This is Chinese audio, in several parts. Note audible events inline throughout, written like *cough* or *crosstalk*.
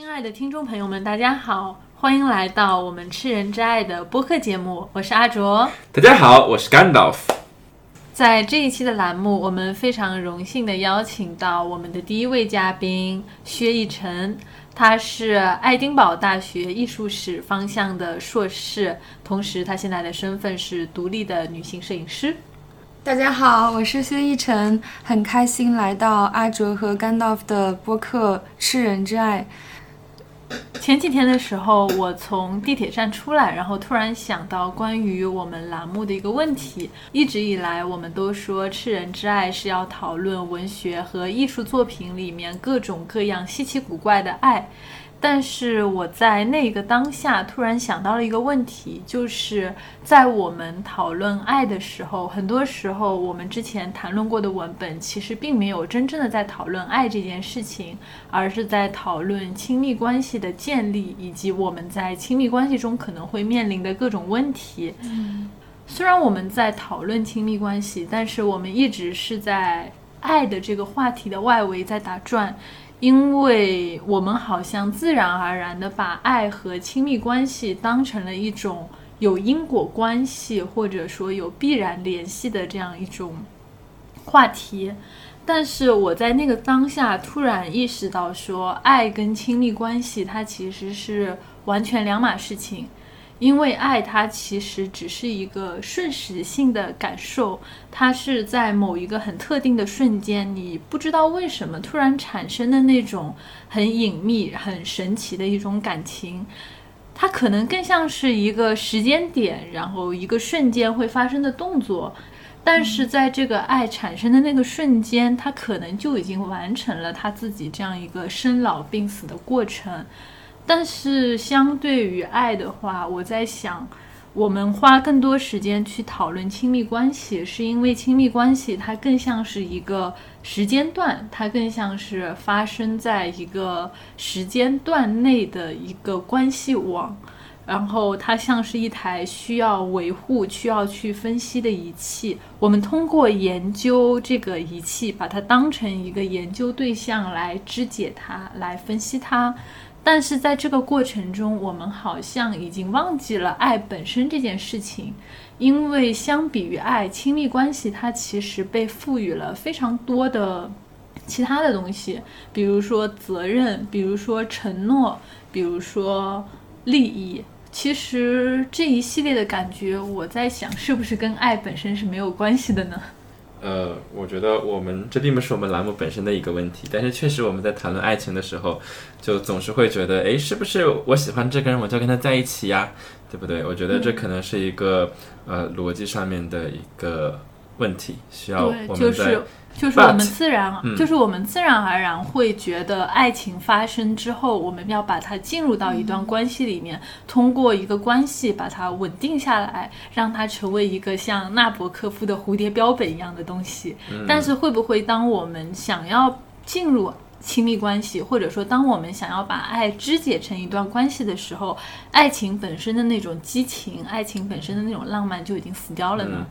亲爱的听众朋友们，大家好，欢迎来到我们吃人之爱的播客节目，我是阿卓。大家好，我是甘道夫。在这一期的栏目，我们非常荣幸的邀请到我们的第一位嘉宾薛逸晨，他是爱丁堡大学艺术史方向的硕士，同时他现在的身份是独立的女性摄影师。大家好，我是薛逸晨，很开心来到阿卓和甘道夫的播客《吃人之爱》。前几天的时候，我从地铁站出来，然后突然想到关于我们栏目的一个问题。一直以来，我们都说《吃人之爱》是要讨论文学和艺术作品里面各种各样稀奇古怪的爱。但是我在那个当下突然想到了一个问题，就是在我们讨论爱的时候，很多时候我们之前谈论过的文本其实并没有真正的在讨论爱这件事情，而是在讨论亲密关系的建立以及我们在亲密关系中可能会面临的各种问题。嗯，虽然我们在讨论亲密关系，但是我们一直是在爱的这个话题的外围在打转。因为我们好像自然而然的把爱和亲密关系当成了一种有因果关系或者说有必然联系的这样一种话题，但是我在那个当下突然意识到，说爱跟亲密关系它其实是完全两码事情。因为爱，它其实只是一个瞬时性的感受，它是在某一个很特定的瞬间，你不知道为什么突然产生的那种很隐秘、很神奇的一种感情。它可能更像是一个时间点，然后一个瞬间会发生的动作，但是在这个爱产生的那个瞬间，它可能就已经完成了他自己这样一个生老病死的过程。但是相对于爱的话，我在想，我们花更多时间去讨论亲密关系，是因为亲密关系它更像是一个时间段，它更像是发生在一个时间段内的一个关系网，然后它像是一台需要维护、需要去分析的仪器。我们通过研究这个仪器，把它当成一个研究对象来肢解它，来分析它。但是在这个过程中，我们好像已经忘记了爱本身这件事情，因为相比于爱，亲密关系它其实被赋予了非常多的其他的东西，比如说责任，比如说承诺，比如说利益。其实这一系列的感觉，我在想，是不是跟爱本身是没有关系的呢？呃，我觉得我们这并不是我们栏目本身的一个问题，但是确实我们在谈论爱情的时候，就总是会觉得，哎，是不是我喜欢这个人，我就要跟他在一起呀，对不对？我觉得这可能是一个呃逻辑上面的一个问题，需要我们在。就是我们自然，就是我们自然而然会觉得，爱情发生之后，我们要把它进入到一段关系里面，通过一个关系把它稳定下来，让它成为一个像纳博科夫的蝴蝶标本一样的东西。但是，会不会当我们想要进入亲密关系，或者说当我们想要把爱肢解成一段关系的时候，爱情本身的那种激情，爱情本身的那种浪漫就已经死掉了呢？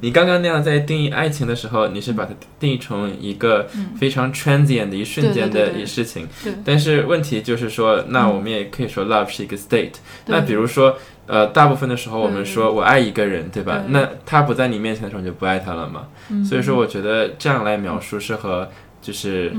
你刚刚那样在定义爱情的时候，你是把它定义成一个非常 transient 的一瞬间的一事情。对。但是问题就是说，那我们也可以说 love 是一个 state。那比如说，呃，大部分的时候我们说我爱一个人，对吧？那他不在你面前的时候，你就不爱他了嘛？所以说，我觉得这样来描述是和就是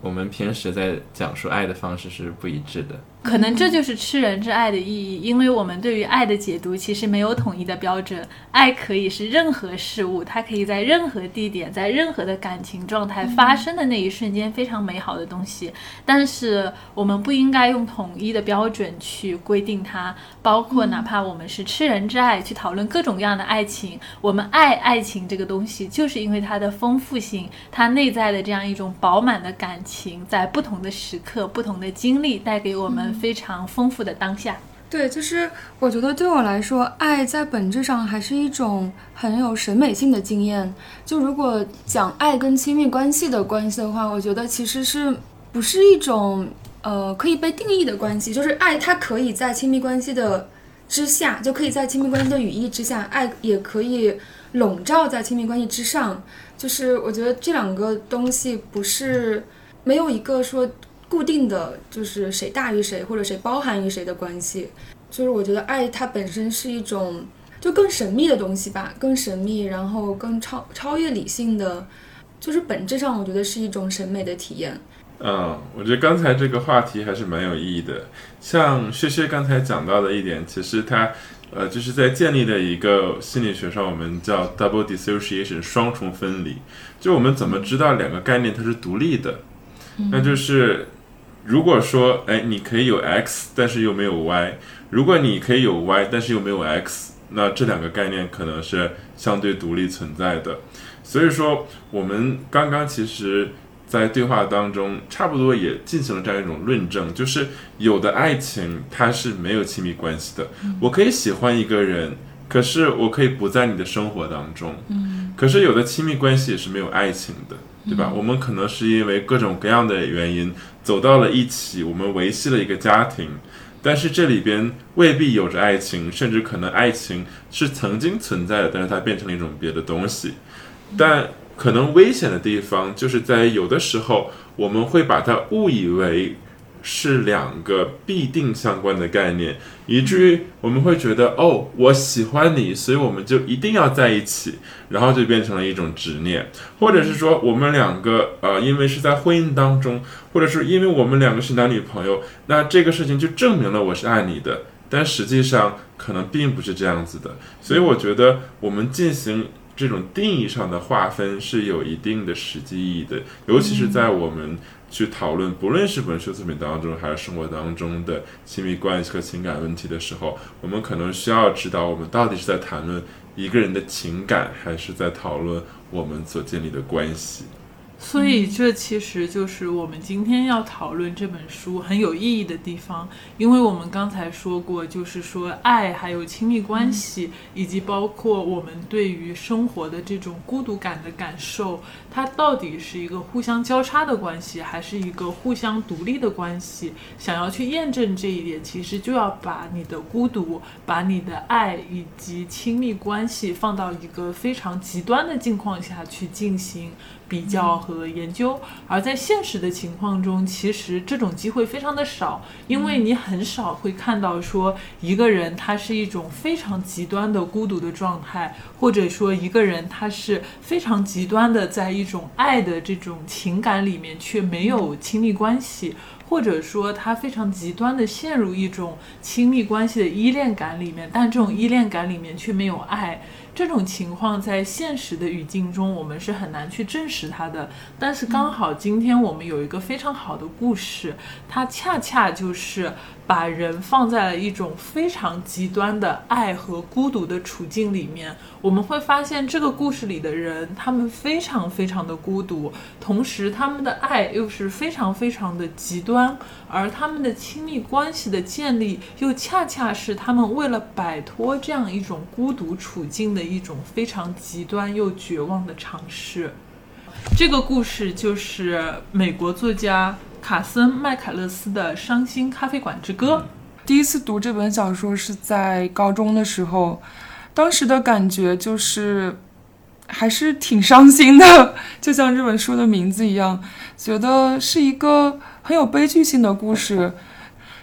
我们平时在讲述爱的方式是不一致的。可能这就是吃人之爱的意义，因为我们对于爱的解读其实没有统一的标准。爱可以是任何事物，它可以在任何地点，在任何的感情状态发生的那一瞬间非常美好的东西。但是我们不应该用统一的标准去规定它，包括哪怕我们是吃人之爱去讨论各种各样的爱情，我们爱爱情这个东西，就是因为它的丰富性，它内在的这样一种饱满的感情，在不同的时刻、不同的经历带给我们。非常丰富的当下，对，就是我觉得对我来说，爱在本质上还是一种很有审美性的经验。就如果讲爱跟亲密关系的关系的话，我觉得其实是不是一种呃可以被定义的关系？就是爱它可以在亲密关系的之下，就可以在亲密关系的语义之下，爱也可以笼罩在亲密关系之上。就是我觉得这两个东西不是没有一个说。固定的就是谁大于谁或者谁包含于谁的关系。就是我觉得爱它本身是一种就更神秘的东西吧，更神秘，然后更超超越理性的，就是本质上我觉得是一种审美的体验。嗯，我觉得刚才这个话题还是蛮有意义的。像薛薛刚才讲到的一点，其实它呃就是在建立的一个心理学上，我们叫 double dissociation 双重分离。就我们怎么知道两个概念它是独立的？那就是如果说哎你可以有 x，但是又没有 y；如果你可以有 y，但是又没有 x，那这两个概念可能是相对独立存在的。所以说，我们刚刚其实。在对话当中，差不多也进行了这样一种论证，就是有的爱情它是没有亲密关系的。我可以喜欢一个人，可是我可以不在你的生活当中。嗯，可是有的亲密关系也是没有爱情的，对吧？我们可能是因为各种各样的原因走到了一起，我们维系了一个家庭，但是这里边未必有着爱情，甚至可能爱情是曾经存在的，但是它变成了一种别的东西，但。可能危险的地方，就是在有的时候，我们会把它误以为是两个必定相关的概念，以至于我们会觉得，哦，我喜欢你，所以我们就一定要在一起，然后就变成了一种执念，或者是说，我们两个，呃，因为是在婚姻当中，或者是因为我们两个是男女朋友，那这个事情就证明了我是爱你的，但实际上可能并不是这样子的，所以我觉得我们进行。这种定义上的划分是有一定的实际意义的，尤其是在我们去讨论不论是文学作品当中还是生活当中的亲密关系和情感问题的时候，我们可能需要知道我们到底是在谈论一个人的情感，还是在讨论我们所建立的关系。所以，这其实就是我们今天要讨论这本书很有意义的地方，因为我们刚才说过，就是说爱，还有亲密关系，以及包括我们对于生活的这种孤独感的感受，它到底是一个互相交叉的关系，还是一个互相独立的关系？想要去验证这一点，其实就要把你的孤独、把你的爱以及亲密关系放到一个非常极端的境况下去进行。比较和研究，而在现实的情况中，其实这种机会非常的少，因为你很少会看到说一个人他是一种非常极端的孤独的状态，或者说一个人他是非常极端的在一种爱的这种情感里面却没有亲密关系，或者说他非常极端的陷入一种亲密关系的依恋感里面，但这种依恋感里面却没有爱。这种情况在现实的语境中，我们是很难去证实它的。但是刚好今天我们有一个非常好的故事，它恰恰就是把人放在了一种非常极端的爱和孤独的处境里面。我们会发现这个故事里的人，他们非常非常的孤独，同时他们的爱又是非常非常的极端，而他们的亲密关系的建立，又恰恰是他们为了摆脱这样一种孤独处境的。一种非常极端又绝望的尝试。这个故事就是美国作家卡森·麦凯勒斯的《伤心咖啡馆之歌》。第一次读这本小说是在高中的时候，当时的感觉就是还是挺伤心的，*laughs* 就像这本书的名字一样，觉得是一个很有悲剧性的故事。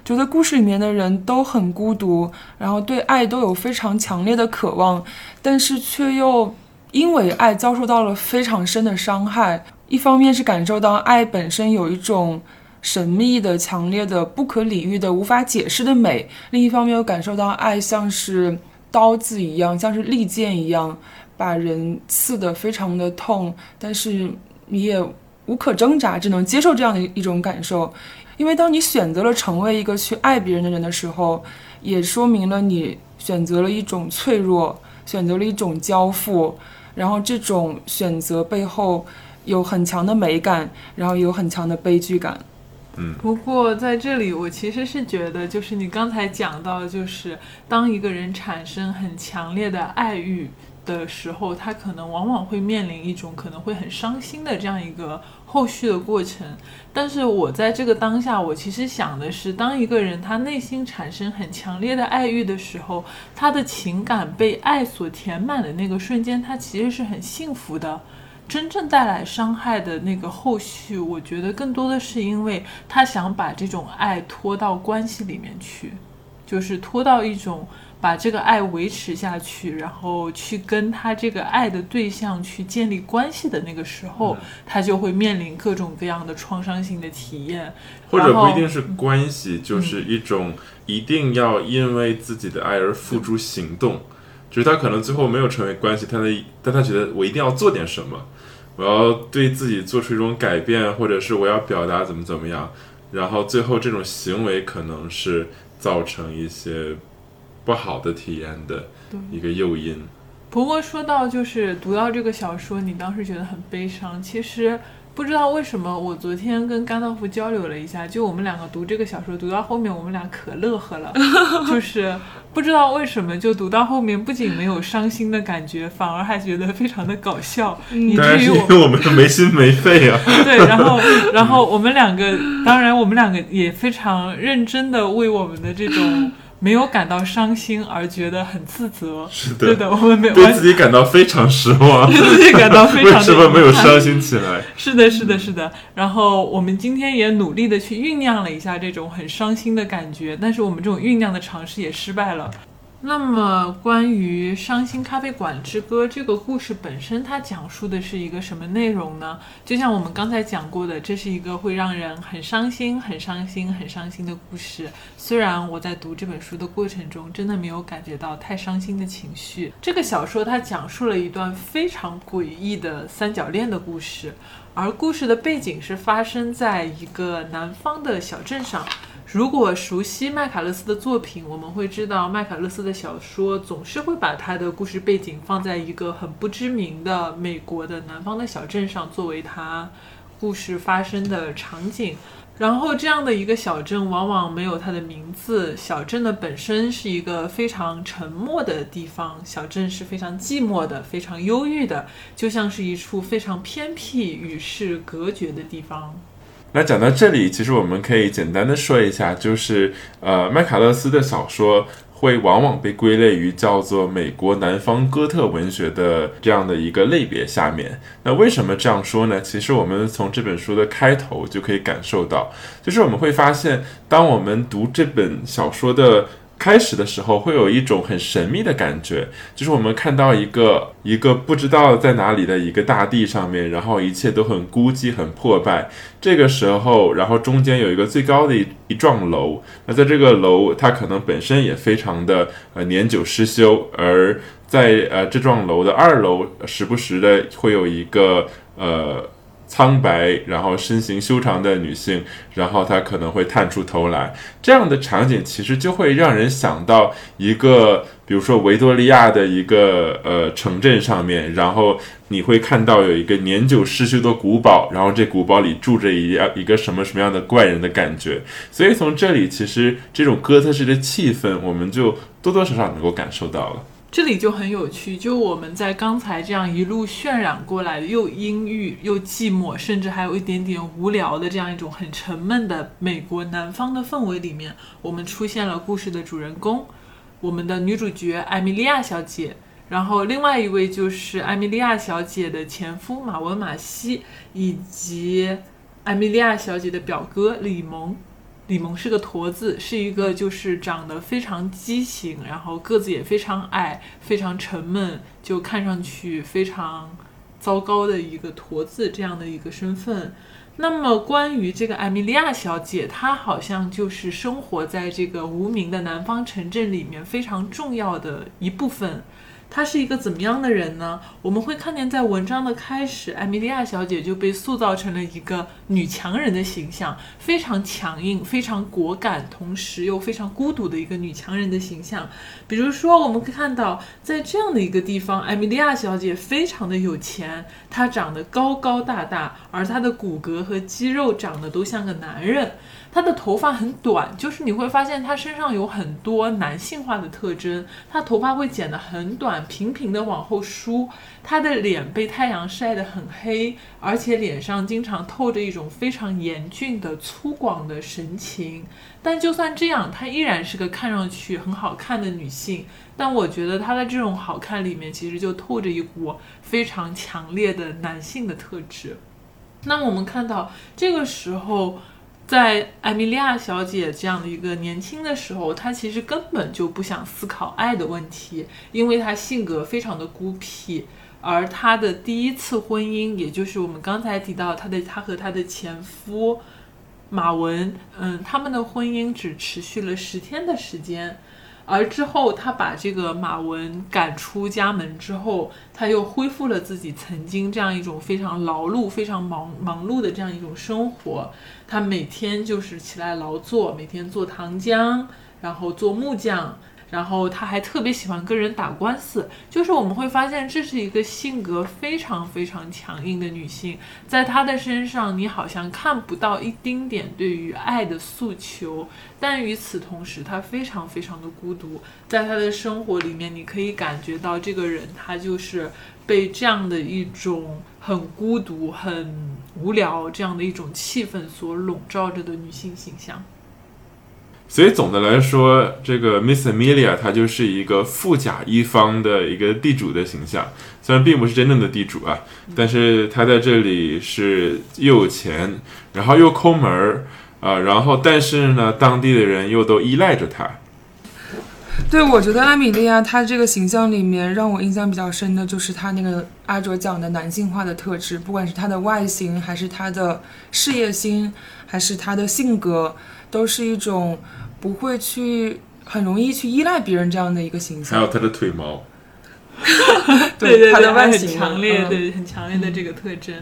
觉得故事里面的人都很孤独，然后对爱都有非常强烈的渴望，但是却又因为爱遭受到了非常深的伤害。一方面是感受到爱本身有一种神秘的、强烈的、不可理喻的、无法解释的美；另一方面又感受到爱像是刀子一样，像是利剑一样，把人刺得非常的痛，但是你也无可挣扎，只能接受这样的一种感受。因为当你选择了成为一个去爱别人的人的时候，也说明了你选择了一种脆弱，选择了一种交付，然后这种选择背后有很强的美感，然后有很强的悲剧感。嗯，不过在这里，我其实是觉得，就是你刚才讲到，就是当一个人产生很强烈的爱欲的时候，他可能往往会面临一种可能会很伤心的这样一个。后续的过程，但是我在这个当下，我其实想的是，当一个人他内心产生很强烈的爱欲的时候，他的情感被爱所填满的那个瞬间，他其实是很幸福的。真正带来伤害的那个后续，我觉得更多的是因为他想把这种爱拖到关系里面去，就是拖到一种。把这个爱维持下去，然后去跟他这个爱的对象去建立关系的那个时候，他就会面临各种各样的创伤性的体验，或者不一定是关系，就是一种一定要因为自己的爱而付诸行动，就是他可能最后没有成为关系，他的但他觉得我一定要做点什么，我要对自己做出一种改变，或者是我要表达怎么怎么样，然后最后这种行为可能是造成一些。不好的体验的一个诱因。不过说到就是读到这个小说，你当时觉得很悲伤。其实不知道为什么，我昨天跟甘道夫交流了一下，就我们两个读这个小说，读到后面我们俩可乐呵了。*laughs* 就是不知道为什么，就读到后面不仅没有伤心的感觉，反而还觉得非常的搞笑，以至于我们没心没肺啊。*laughs* 对，然后 *laughs* 然后我们两个，当然我们两个也非常认真的为我们的这种。没有感到伤心而觉得很自责，是的，对的，我们没对自己感到非常失望，*laughs* 对自己感到非常为什么没有伤心起来？是的，是的，是的。然后我们今天也努力的去酝酿了一下这种很伤心的感觉，但是我们这种酝酿的尝试也失败了。那么，关于《伤心咖啡馆之歌》这个故事本身，它讲述的是一个什么内容呢？就像我们刚才讲过的，这是一个会让人很伤心、很伤心、很伤心的故事。虽然我在读这本书的过程中，真的没有感觉到太伤心的情绪。这个小说它讲述了一段非常诡异的三角恋的故事，而故事的背景是发生在一个南方的小镇上。如果熟悉麦卡勒斯的作品，我们会知道麦卡勒斯的小说总是会把他的故事背景放在一个很不知名的美国的南方的小镇上，作为他故事发生的场景。然后这样的一个小镇往往没有它的名字，小镇的本身是一个非常沉默的地方，小镇是非常寂寞的，非常忧郁的，就像是一处非常偏僻、与世隔绝的地方。那讲到这里，其实我们可以简单的说一下，就是呃，麦卡勒斯的小说会往往被归类于叫做美国南方哥特文学的这样的一个类别下面。那为什么这样说呢？其实我们从这本书的开头就可以感受到，就是我们会发现，当我们读这本小说的。开始的时候会有一种很神秘的感觉，就是我们看到一个一个不知道在哪里的一个大地上面，然后一切都很孤寂、很破败。这个时候，然后中间有一个最高的一一幢楼，那在这个楼，它可能本身也非常的呃年久失修，而在呃这幢楼的二楼，时不时的会有一个呃。苍白，然后身形修长的女性，然后她可能会探出头来，这样的场景其实就会让人想到一个，比如说维多利亚的一个呃城镇上面，然后你会看到有一个年久失修的古堡，然后这古堡里住着一样一个什么什么样的怪人的感觉，所以从这里其实这种哥特式的气氛，我们就多多少少能够感受到了。这里就很有趣，就我们在刚才这样一路渲染过来，又阴郁又寂寞，甚至还有一点点无聊的这样一种很沉闷的美国南方的氛围里面，我们出现了故事的主人公，我们的女主角艾米莉亚小姐，然后另外一位就是艾米莉亚小姐的前夫马文马西，以及艾米莉亚小姐的表哥李蒙。李萌是个驼子，是一个就是长得非常畸形，然后个子也非常矮，非常沉闷，就看上去非常糟糕的一个驼子这样的一个身份。那么关于这个艾米莉亚小姐，她好像就是生活在这个无名的南方城镇里面非常重要的一部分。她是一个怎么样的人呢？我们会看见，在文章的开始，艾米莉亚小姐就被塑造成了一个女强人的形象，非常强硬、非常果敢，同时又非常孤独的一个女强人的形象。比如说，我们可以看到，在这样的一个地方，艾米莉亚小姐非常的有钱，她长得高高大大，而她的骨骼和肌肉长得都像个男人。她的头发很短，就是你会发现她身上有很多男性化的特征。她头发会剪得很短，平平的往后梳。她的脸被太阳晒得很黑，而且脸上经常透着一种非常严峻的粗犷的神情。但就算这样，她依然是个看上去很好看的女性。但我觉得她的这种好看里面，其实就透着一股非常强烈的男性的特质。那么我们看到这个时候。在艾米莉亚小姐这样的一个年轻的时候，她其实根本就不想思考爱的问题，因为她性格非常的孤僻。而她的第一次婚姻，也就是我们刚才提到她的她和她的前夫马文，嗯，他们的婚姻只持续了十天的时间。而之后，他把这个马文赶出家门之后，他又恢复了自己曾经这样一种非常劳碌、非常忙忙碌的这样一种生活。他每天就是起来劳作，每天做糖浆，然后做木匠。然后他还特别喜欢跟人打官司，就是我们会发现这是一个性格非常非常强硬的女性，在她的身上你好像看不到一丁点对于爱的诉求，但与此同时她非常非常的孤独，在她的生活里面你可以感觉到这个人她就是被这样的一种很孤独、很无聊这样的一种气氛所笼罩着的女性形象。所以总的来说，这个 Miss Amelia 她就是一个富甲一方的一个地主的形象，虽然并不是真正的地主啊，但是她在这里是又有钱，然后又抠门儿啊，然后但是呢，当地的人又都依赖着她。对，我觉得艾米莉亚她这个形象里面让我印象比较深的就是她那个阿卓讲的男性化的特质，不管是她的外形，还是她的事业心，还是她的性格，都是一种。不会去很容易去依赖别人这样的一个形象，还有他的腿毛，对 *laughs* 对，他的外形很强烈，对很强烈的这个特征。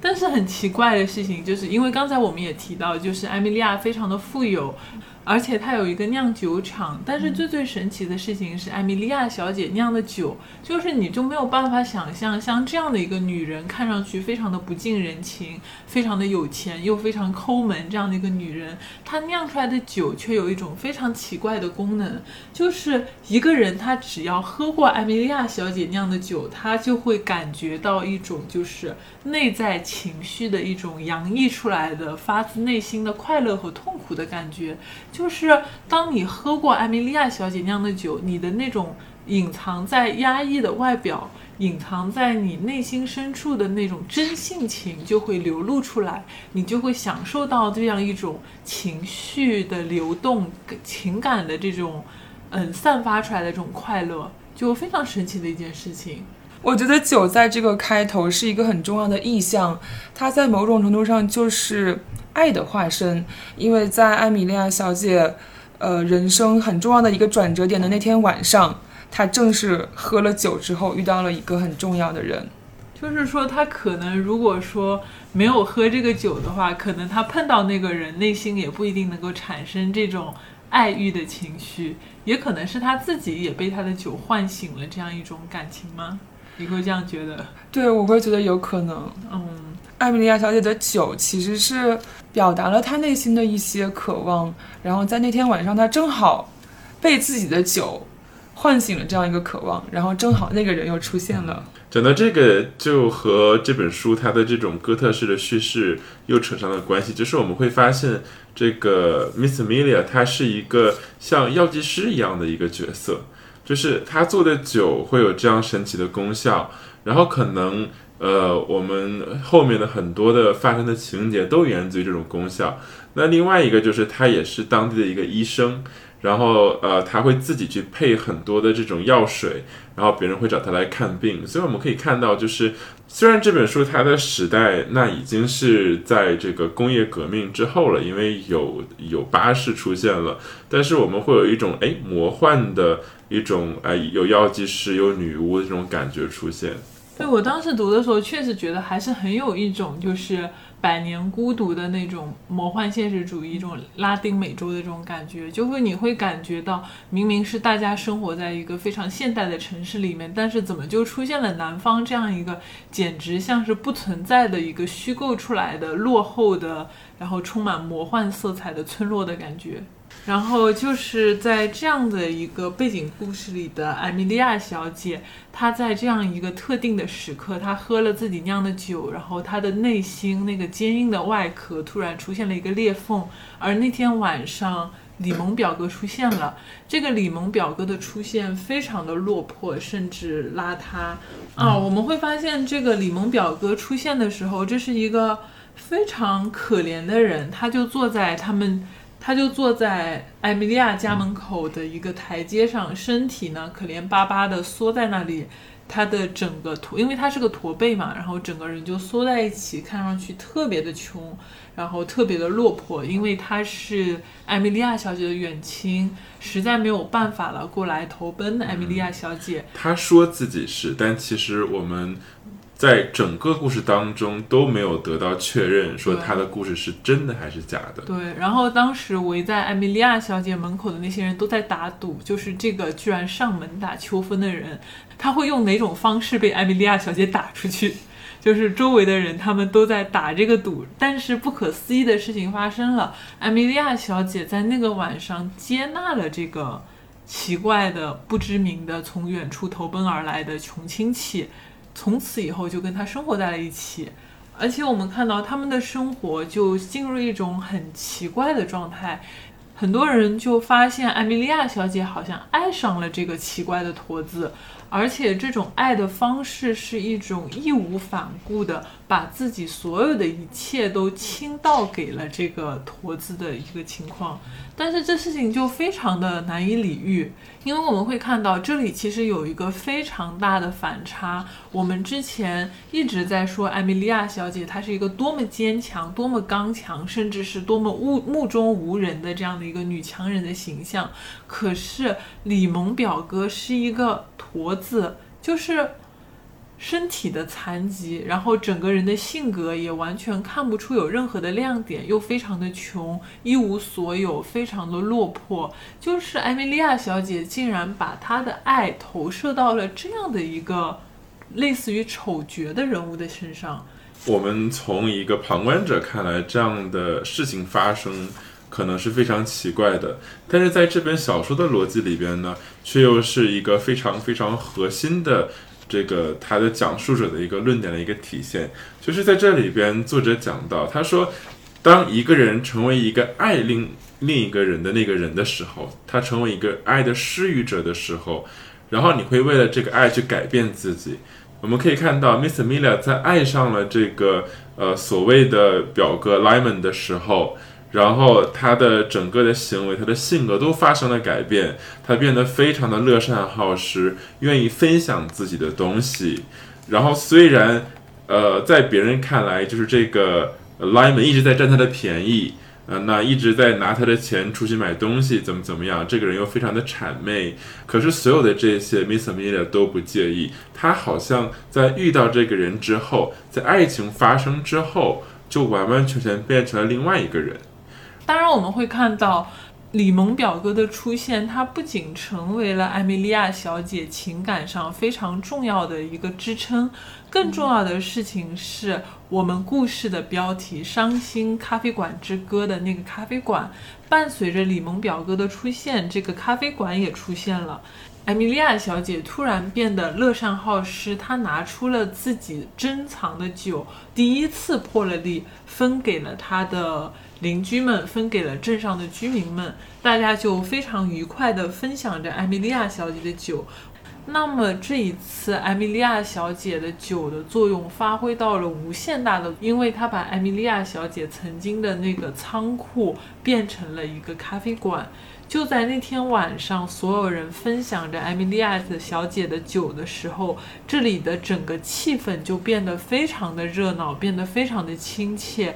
但是很奇怪的事情就是，因为刚才我们也提到，就是艾米莉亚非常的富有。而且它有一个酿酒厂，但是最最神奇的事情是，艾米莉亚小姐酿的酒，就是你就没有办法想象，像这样的一个女人，看上去非常的不近人情，非常的有钱又非常抠门，这样的一个女人，她酿出来的酒却有一种非常奇怪的功能，就是一个人他只要喝过艾米莉亚小姐酿的酒，他就会感觉到一种就是内在情绪的一种洋溢出来的发自内心的快乐和痛苦的感觉。就是当你喝过艾米莉亚小姐酿的酒，你的那种隐藏在压抑的外表，隐藏在你内心深处的那种真性情就会流露出来，你就会享受到这样一种情绪的流动、情感的这种嗯散发出来的这种快乐，就非常神奇的一件事情。我觉得酒在这个开头是一个很重要的意象，它在某种程度上就是爱的化身。因为在艾米莉亚小姐，呃，人生很重要的一个转折点的那天晚上，她正是喝了酒之后遇到了一个很重要的人。就是说，她可能如果说没有喝这个酒的话，可能她碰到那个人，内心也不一定能够产生这种爱欲的情绪，也可能是她自己也被她的酒唤醒了这样一种感情吗？你会这样觉得？对，我会觉得有可能。嗯，艾米莉亚小姐的酒其实是表达了她内心的一些渴望，然后在那天晚上，她正好被自己的酒唤醒了这样一个渴望，然后正好那个人又出现了。讲到这个，就和这本书它的这种哥特式的叙事又扯上了关系，就是我们会发现，这个 Miss Amelia 她是一个像药剂师一样的一个角色。就是她做的酒会有这样神奇的功效，然后可能呃，我们后面的很多的发生的情节都源自于这种功效。那另外一个就是他也是当地的一个医生，然后呃，他会自己去配很多的这种药水，然后别人会找他来看病。所以我们可以看到，就是虽然这本书它的时代那已经是在这个工业革命之后了，因为有有巴士出现了，但是我们会有一种哎魔幻的。一种哎，有药剂师、有女巫的这种感觉出现。对我当时读的时候，确实觉得还是很有一种就是百年孤独的那种魔幻现实主义，一种拉丁美洲的这种感觉，就会你会感觉到，明明是大家生活在一个非常现代的城市里面，但是怎么就出现了南方这样一个简直像是不存在的一个虚构出来的落后的，然后充满魔幻色彩的村落的感觉。然后就是在这样的一个背景故事里的艾米莉亚小姐，她在这样一个特定的时刻，她喝了自己酿的酒，然后她的内心那个坚硬的外壳突然出现了一个裂缝。而那天晚上，李蒙表哥出现了。这个李蒙表哥的出现非常的落魄，甚至邋遢啊。我们会发现，这个李蒙表哥出现的时候，这是一个非常可怜的人，他就坐在他们。他就坐在艾米莉亚家门口的一个台阶上，身体呢可怜巴巴的缩在那里，他的整个驼，因为他是个驼背嘛，然后整个人就缩在一起，看上去特别的穷，然后特别的落魄，因为他是艾米莉亚小姐的远亲，实在没有办法了，过来投奔艾米莉亚小姐。他说自己是，但其实我们。在整个故事当中都没有得到确认，说他的故事是真的还是假的。对，然后当时围在艾米莉亚小姐门口的那些人都在打赌，就是这个居然上门打秋风的人，他会用哪种方式被艾米莉亚小姐打出去？*laughs* 就是周围的人他们都在打这个赌，但是不可思议的事情发生了，艾米莉亚小姐在那个晚上接纳了这个奇怪的、不知名的从远处投奔而来的穷亲戚。从此以后就跟他生活在了一起，而且我们看到他们的生活就进入一种很奇怪的状态，很多人就发现艾米莉亚小姐好像爱上了这个奇怪的驼子，而且这种爱的方式是一种义无反顾的。把自己所有的一切都倾倒给了这个驼子的一个情况，但是这事情就非常的难以理喻，因为我们会看到这里其实有一个非常大的反差。我们之前一直在说艾米莉亚小姐她是一个多么坚强、多么刚强，甚至是多么目目中无人的这样的一个女强人的形象，可是李蒙表哥是一个驼子，就是。身体的残疾，然后整个人的性格也完全看不出有任何的亮点，又非常的穷，一无所有，非常的落魄。就是艾米莉亚小姐竟然把她的爱投射到了这样的一个类似于丑角的人物的身上。我们从一个旁观者看来，这样的事情发生可能是非常奇怪的，但是在这本小说的逻辑里边呢，却又是一个非常非常核心的。这个他的讲述者的一个论点的一个体现，就是在这里边，作者讲到，他说，当一个人成为一个爱另另一个人的那个人的时候，他成为一个爱的施予者的时候，然后你会为了这个爱去改变自己。我们可以看到，Miss Amelia 在爱上了这个呃所谓的表哥 Lyman 的时候。然后他的整个的行为，他的性格都发生了改变，他变得非常的乐善好施，愿意分享自己的东西。然后虽然，呃，在别人看来，就是这个 Lyman 一直在占他的便宜，呃，那一直在拿他的钱出去买东西，怎么怎么样，这个人又非常的谄媚。可是所有的这些，Miss Amelia 都不介意。他好像在遇到这个人之后，在爱情发生之后，就完完全全变成了另外一个人。当然，我们会看到李蒙表哥的出现，他不仅成为了艾米莉亚小姐情感上非常重要的一个支撑，更重要的事情是我们故事的标题《伤心咖啡馆之歌》的那个咖啡馆，伴随着李蒙表哥的出现，这个咖啡馆也出现了。艾米莉亚小姐突然变得乐善好施，她拿出了自己珍藏的酒，第一次破了例，分给了她的。邻居们分给了镇上的居民们，大家就非常愉快地分享着艾米莉亚小姐的酒。那么这一次，艾米莉亚小姐的酒的作用发挥到了无限大的，因为她把艾米莉亚小姐曾经的那个仓库变成了一个咖啡馆。就在那天晚上，所有人分享着艾米莉亚小姐的酒的时候，这里的整个气氛就变得非常的热闹，变得非常的亲切。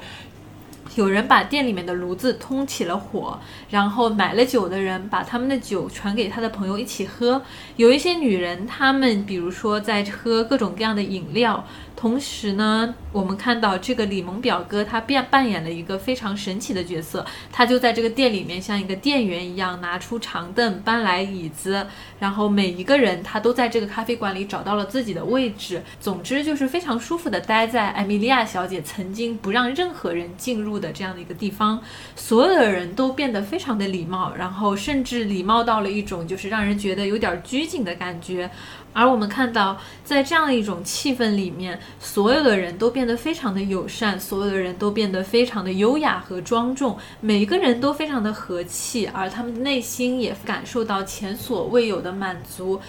有人把店里面的炉子通起了火，然后买了酒的人把他们的酒传给他的朋友一起喝。有一些女人，她们比如说在喝各种各样的饮料。同时呢，我们看到这个李萌表哥他扮扮演了一个非常神奇的角色，他就在这个店里面像一个店员一样，拿出长凳，搬来椅子，然后每一个人他都在这个咖啡馆里找到了自己的位置。总之就是非常舒服的待在艾米莉亚小姐曾经不让任何人进入的这样的一个地方，所有的人都变得非常的礼貌，然后甚至礼貌到了一种就是让人觉得有点拘谨的感觉。而我们看到，在这样的一种气氛里面，所有的人都变得非常的友善，所有的人都变得非常的优雅和庄重，每一个人都非常的和气，而他们内心也感受到前所未有的满足。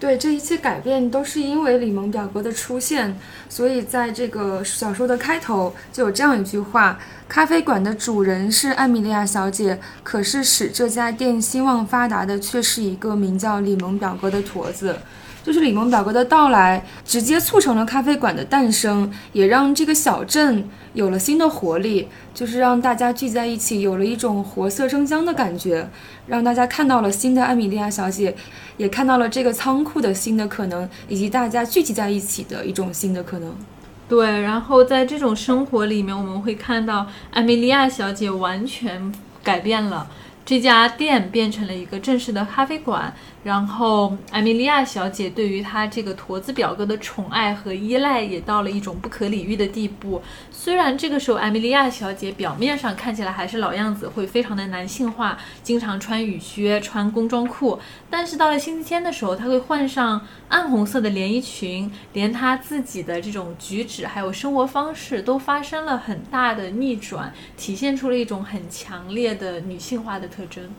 对，这一切改变都是因为李蒙表哥的出现，所以在这个小说的开头就有这样一句话：咖啡馆的主人是艾米莉亚小姐，可是使这家店兴旺发达的却是一个名叫李蒙表哥的驼子。就是李蒙表哥的到来，直接促成了咖啡馆的诞生，也让这个小镇有了新的活力。就是让大家聚在一起，有了一种活色生香的感觉，让大家看到了新的艾米莉亚小姐，也看到了这个仓库的新的可能，以及大家聚集在一起的一种新的可能。对，然后在这种生活里面，我们会看到艾米莉亚小姐完全改变了。这家店变成了一个正式的咖啡馆，然后艾米莉亚小姐对于她这个驼子表哥的宠爱和依赖也到了一种不可理喻的地步。虽然这个时候艾米莉亚小姐表面上看起来还是老样子，会非常的男性化，经常穿雨靴、穿工装裤，但是到了星期天的时候，她会换上暗红色的连衣裙，连她自己的这种举止还有生活方式都发生了很大的逆转，体现出了一种很强烈的女性化的。特征。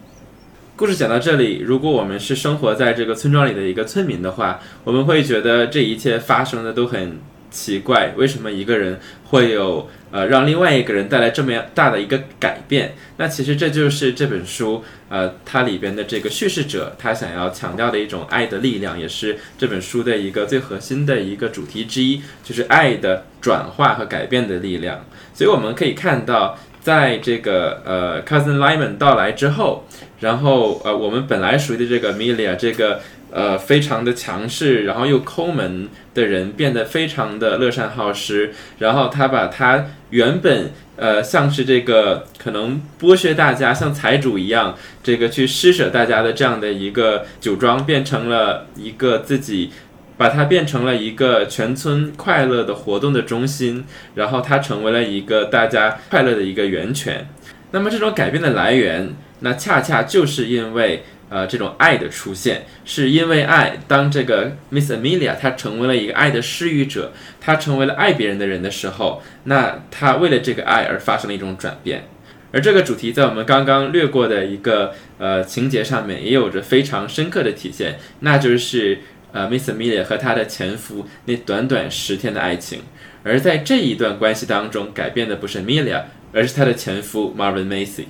故事讲到这里，如果我们是生活在这个村庄里的一个村民的话，我们会觉得这一切发生的都很奇怪。为什么一个人会有呃让另外一个人带来这么大的一个改变？那其实这就是这本书呃它里边的这个叙事者他想要强调的一种爱的力量，也是这本书的一个最核心的一个主题之一，就是爱的转化和改变的力量。所以我们可以看到。在这个呃，Cousin Lyman 到来之后，然后呃，我们本来熟悉的这个 Amelia 这个呃非常的强势，然后又抠门的人，变得非常的乐善好施，然后他把他原本呃像是这个可能剥削大家，像财主一样，这个去施舍大家的这样的一个酒庄，变成了一个自己。把它变成了一个全村快乐的活动的中心，然后它成为了一个大家快乐的一个源泉。那么这种改变的来源，那恰恰就是因为呃这种爱的出现，是因为爱。当这个 Miss Amelia 她成为了一个爱的施予者，她成为了爱别人的人的时候，那她为了这个爱而发生了一种转变。而这个主题在我们刚刚略过的一个呃情节上面，也有着非常深刻的体现，那就是。呃，Miss Amelia 和她的前夫那短短十天的爱情，而在这一段关系当中，改变的不是 Amelia，而是她的前夫 Marvin Macy。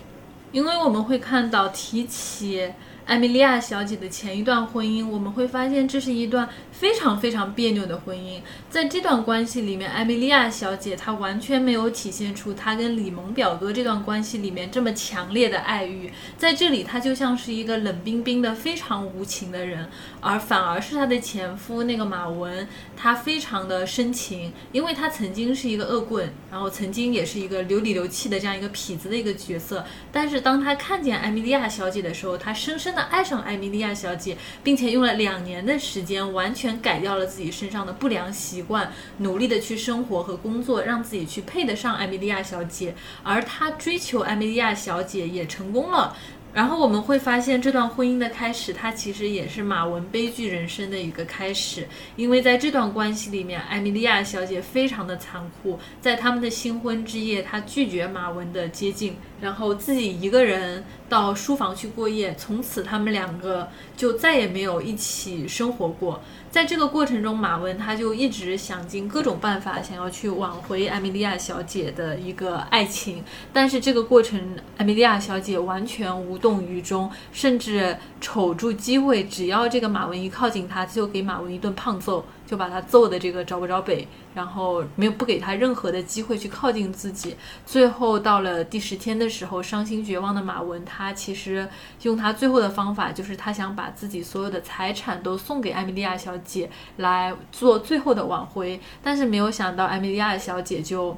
因为我们会看到提起。艾米莉亚小姐的前一段婚姻，我们会发现这是一段非常非常别扭的婚姻。在这段关系里面，艾米莉亚小姐她完全没有体现出她跟李蒙表哥这段关系里面这么强烈的爱欲。在这里，她就像是一个冷冰冰的、非常无情的人，而反而是她的前夫那个马文，他非常的深情，因为他曾经是一个恶棍，然后曾经也是一个流里流气的这样一个痞子的一个角色。但是当他看见艾米莉亚小姐的时候，他深深的。爱上艾米莉亚小姐，并且用了两年的时间，完全改掉了自己身上的不良习惯，努力的去生活和工作，让自己去配得上艾米莉亚小姐。而他追求艾米莉亚小姐也成功了。然后我们会发现，这段婚姻的开始，它其实也是马文悲剧人生的一个开始。因为在这段关系里面，艾米莉亚小姐非常的残酷，在他们的新婚之夜，她拒绝马文的接近，然后自己一个人到书房去过夜，从此他们两个就再也没有一起生活过。在这个过程中，马文他就一直想尽各种办法，想要去挽回艾米莉亚小姐的一个爱情，但是这个过程，艾米莉亚小姐完全无动于衷，甚至瞅住机会，只要这个马文一靠近她，就给马文一顿胖揍。就把他揍的这个找不着北，然后没有不给他任何的机会去靠近自己。最后到了第十天的时候，伤心绝望的马文，他其实用他最后的方法，就是他想把自己所有的财产都送给艾米莉亚小姐来做最后的挽回，但是没有想到艾米莉亚小姐就。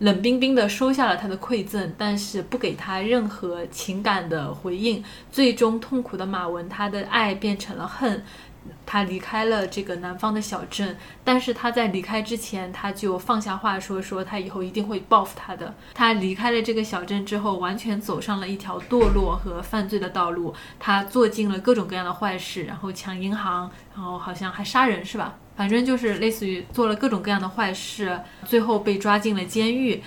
冷冰冰地收下了他的馈赠，但是不给他任何情感的回应。最终，痛苦的马文，他的爱变成了恨。他离开了这个南方的小镇，但是他在离开之前，他就放下话说，说他以后一定会报复他的。他离开了这个小镇之后，完全走上了一条堕落和犯罪的道路。他做尽了各种各样的坏事，然后抢银行，然后好像还杀人，是吧？反正就是类似于做了各种各样的坏事，最后被抓进了监狱。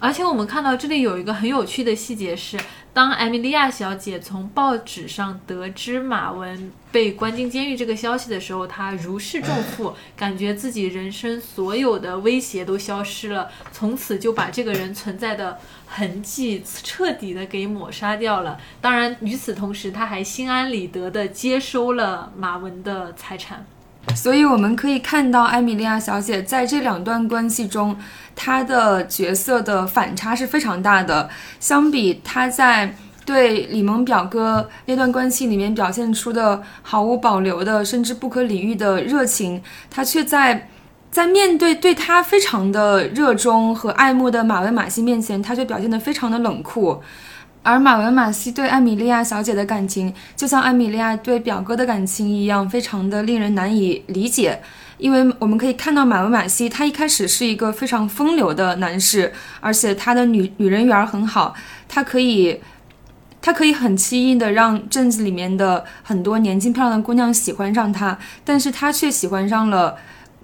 而且我们看到这里有一个很有趣的细节是，当艾米莉亚小姐从报纸上得知马文被关进监狱这个消息的时候，她如释重负，*laughs* 感觉自己人生所有的威胁都消失了，从此就把这个人存在的痕迹彻底的给抹杀掉了。当然，与此同时，她还心安理得的接收了马文的财产。所以我们可以看到，艾米莉亚小姐在这两段关系中，她的角色的反差是非常大的。相比她在对李蒙表哥那段关系里面表现出的毫无保留的，甚至不可理喻的热情，她却在在面对对她非常的热衷和爱慕的马文马西面前，她却表现得非常的冷酷。而马文马西对艾米莉亚小姐的感情，就像艾米莉亚对表哥的感情一样，非常的令人难以理解。因为我们可以看到马文马西，他一开始是一个非常风流的男士，而且他的女女人缘很好，他可以，他可以很轻易的让镇子里面的很多年轻漂亮的姑娘喜欢上他，但是他却喜欢上了。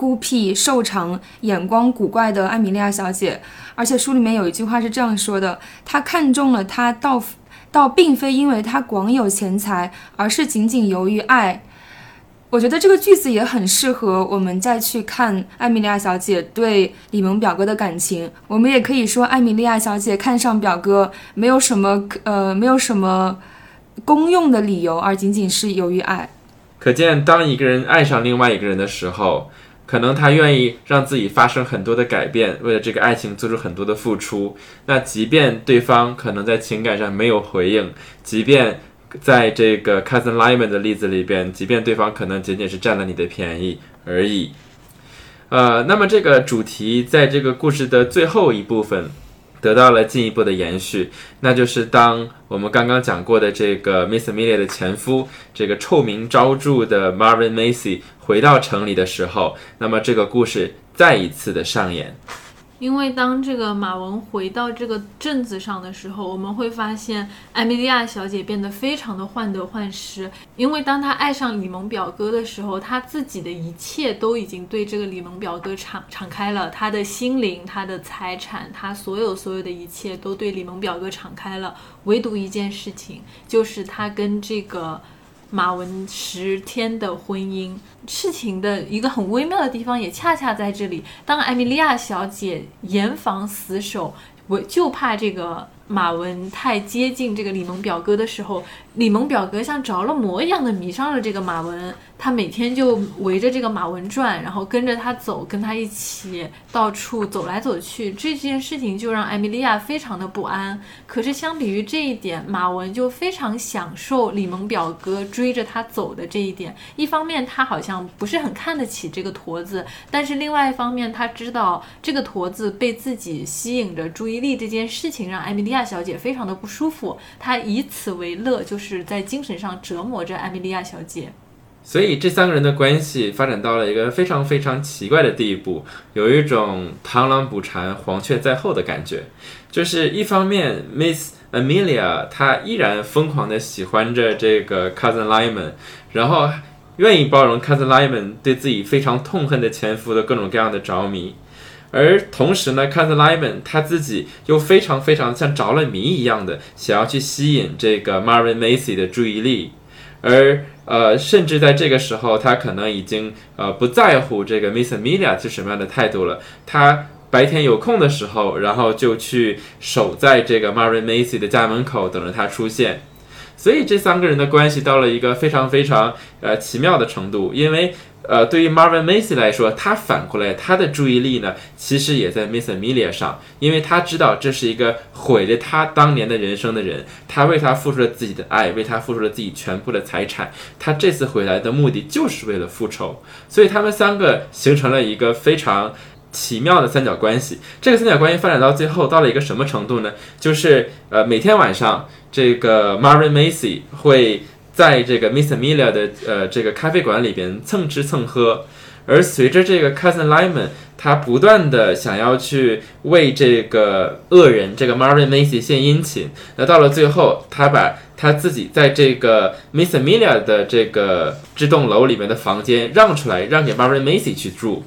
孤僻、瘦长、眼光古怪的艾米莉亚小姐，而且书里面有一句话是这样说的：“她看中了他，倒倒并非因为她广有钱财，而是仅仅由于爱。”我觉得这个句子也很适合我们再去看艾米莉亚小姐对李蒙表哥的感情。我们也可以说，艾米莉亚小姐看上表哥没有什么呃，没有什么公用的理由，而仅仅是由于爱。可见，当一个人爱上另外一个人的时候。可能他愿意让自己发生很多的改变，为了这个爱情做出很多的付出。那即便对方可能在情感上没有回应，即便在这个 Cousin Lyman 的例子里边，即便对方可能仅仅是占了你的便宜而已。呃，那么这个主题在这个故事的最后一部分。得到了进一步的延续，那就是当我们刚刚讲过的这个 Miss Amelia 的前夫，这个臭名昭著的 Marvin Macy 回到城里的时候，那么这个故事再一次的上演。因为当这个马文回到这个镇子上的时候，我们会发现艾米莉亚小姐变得非常的患得患失。因为当她爱上李蒙表哥的时候，她自己的一切都已经对这个李蒙表哥敞敞开了，她的心灵、她的财产、她所有所有的一切都对李蒙表哥敞开了。唯独一件事情，就是她跟这个。马文十天的婚姻事情的一个很微妙的地方，也恰恰在这里。当艾米莉亚小姐严防死守，我就怕这个。马文太接近这个李蒙表哥的时候，李蒙表哥像着了魔一样的迷上了这个马文，他每天就围着这个马文转，然后跟着他走，跟他一起到处走来走去。这件事情就让艾米莉亚非常的不安。可是相比于这一点，马文就非常享受李蒙表哥追着他走的这一点。一方面他好像不是很看得起这个驼子，但是另外一方面他知道这个驼子被自己吸引着注意力这件事情，让艾米莉亚。小姐非常的不舒服，她以此为乐，就是是在精神上折磨着艾米莉亚小姐。所以这三个人的关系发展到了一个非常非常奇怪的地步，有一种螳螂捕蝉，黄雀在后的感觉。就是一方面，Miss Amelia 她依然疯狂的喜欢着这个 Cousin Lyman，然后愿意包容 Cousin Lyman 对自己非常痛恨的前夫的各种各样的着迷。而同时呢 c a t h l y m a n 他自己又非常非常像着了迷一样的想要去吸引这个 Marvin Macy 的注意力，而呃，甚至在这个时候，他可能已经呃不在乎这个 Miss Amelia 是什么样的态度了。他白天有空的时候，然后就去守在这个 Marvin Macy 的家门口等着他出现。所以这三个人的关系到了一个非常非常呃奇妙的程度，因为。呃，对于 Marvin Macy 来说，他反过来，他的注意力呢，其实也在 Miss Amelia 上，因为他知道这是一个毁了他当年的人生的人，他为他付出了自己的爱，为他付出了自己全部的财产，他这次回来的目的就是为了复仇，所以他们三个形成了一个非常奇妙的三角关系。这个三角关系发展到最后，到了一个什么程度呢？就是呃，每天晚上，这个 Marvin Macy 会。在这个 Miss Amelia 的呃这个咖啡馆里边蹭吃蹭喝，而随着这个 Cousin Lyman 他不断的想要去为这个恶人这个 Marvin Macy 献殷勤，那到了最后，他把他自己在这个 Miss Amelia 的这个这栋楼里面的房间让出来，让给 Marvin Macy 去住，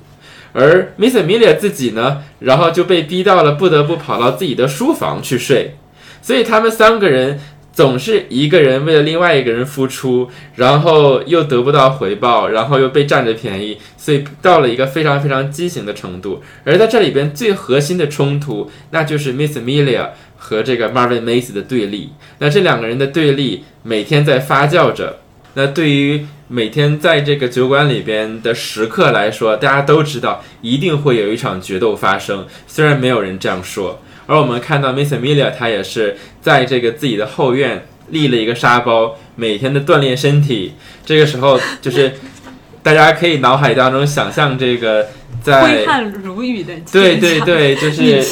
而 Miss Amelia 自己呢，然后就被逼到了不得不跑到自己的书房去睡，所以他们三个人。总是一个人为了另外一个人付出，然后又得不到回报，然后又被占着便宜，所以到了一个非常非常畸形的程度。而在这里边最核心的冲突，那就是 Miss Amelia 和这个 Marvin Macy 的对立。那这两个人的对立每天在发酵着。那对于每天在这个酒馆里边的食客来说，大家都知道一定会有一场决斗发生，虽然没有人这样说。而我们看到 Miss Amelia，她也是在这个自己的后院立了一个沙包，每天的锻炼身体。这个时候，就是 *laughs* 大家可以脑海当中想象这个在挥汗如雨的对对对，就是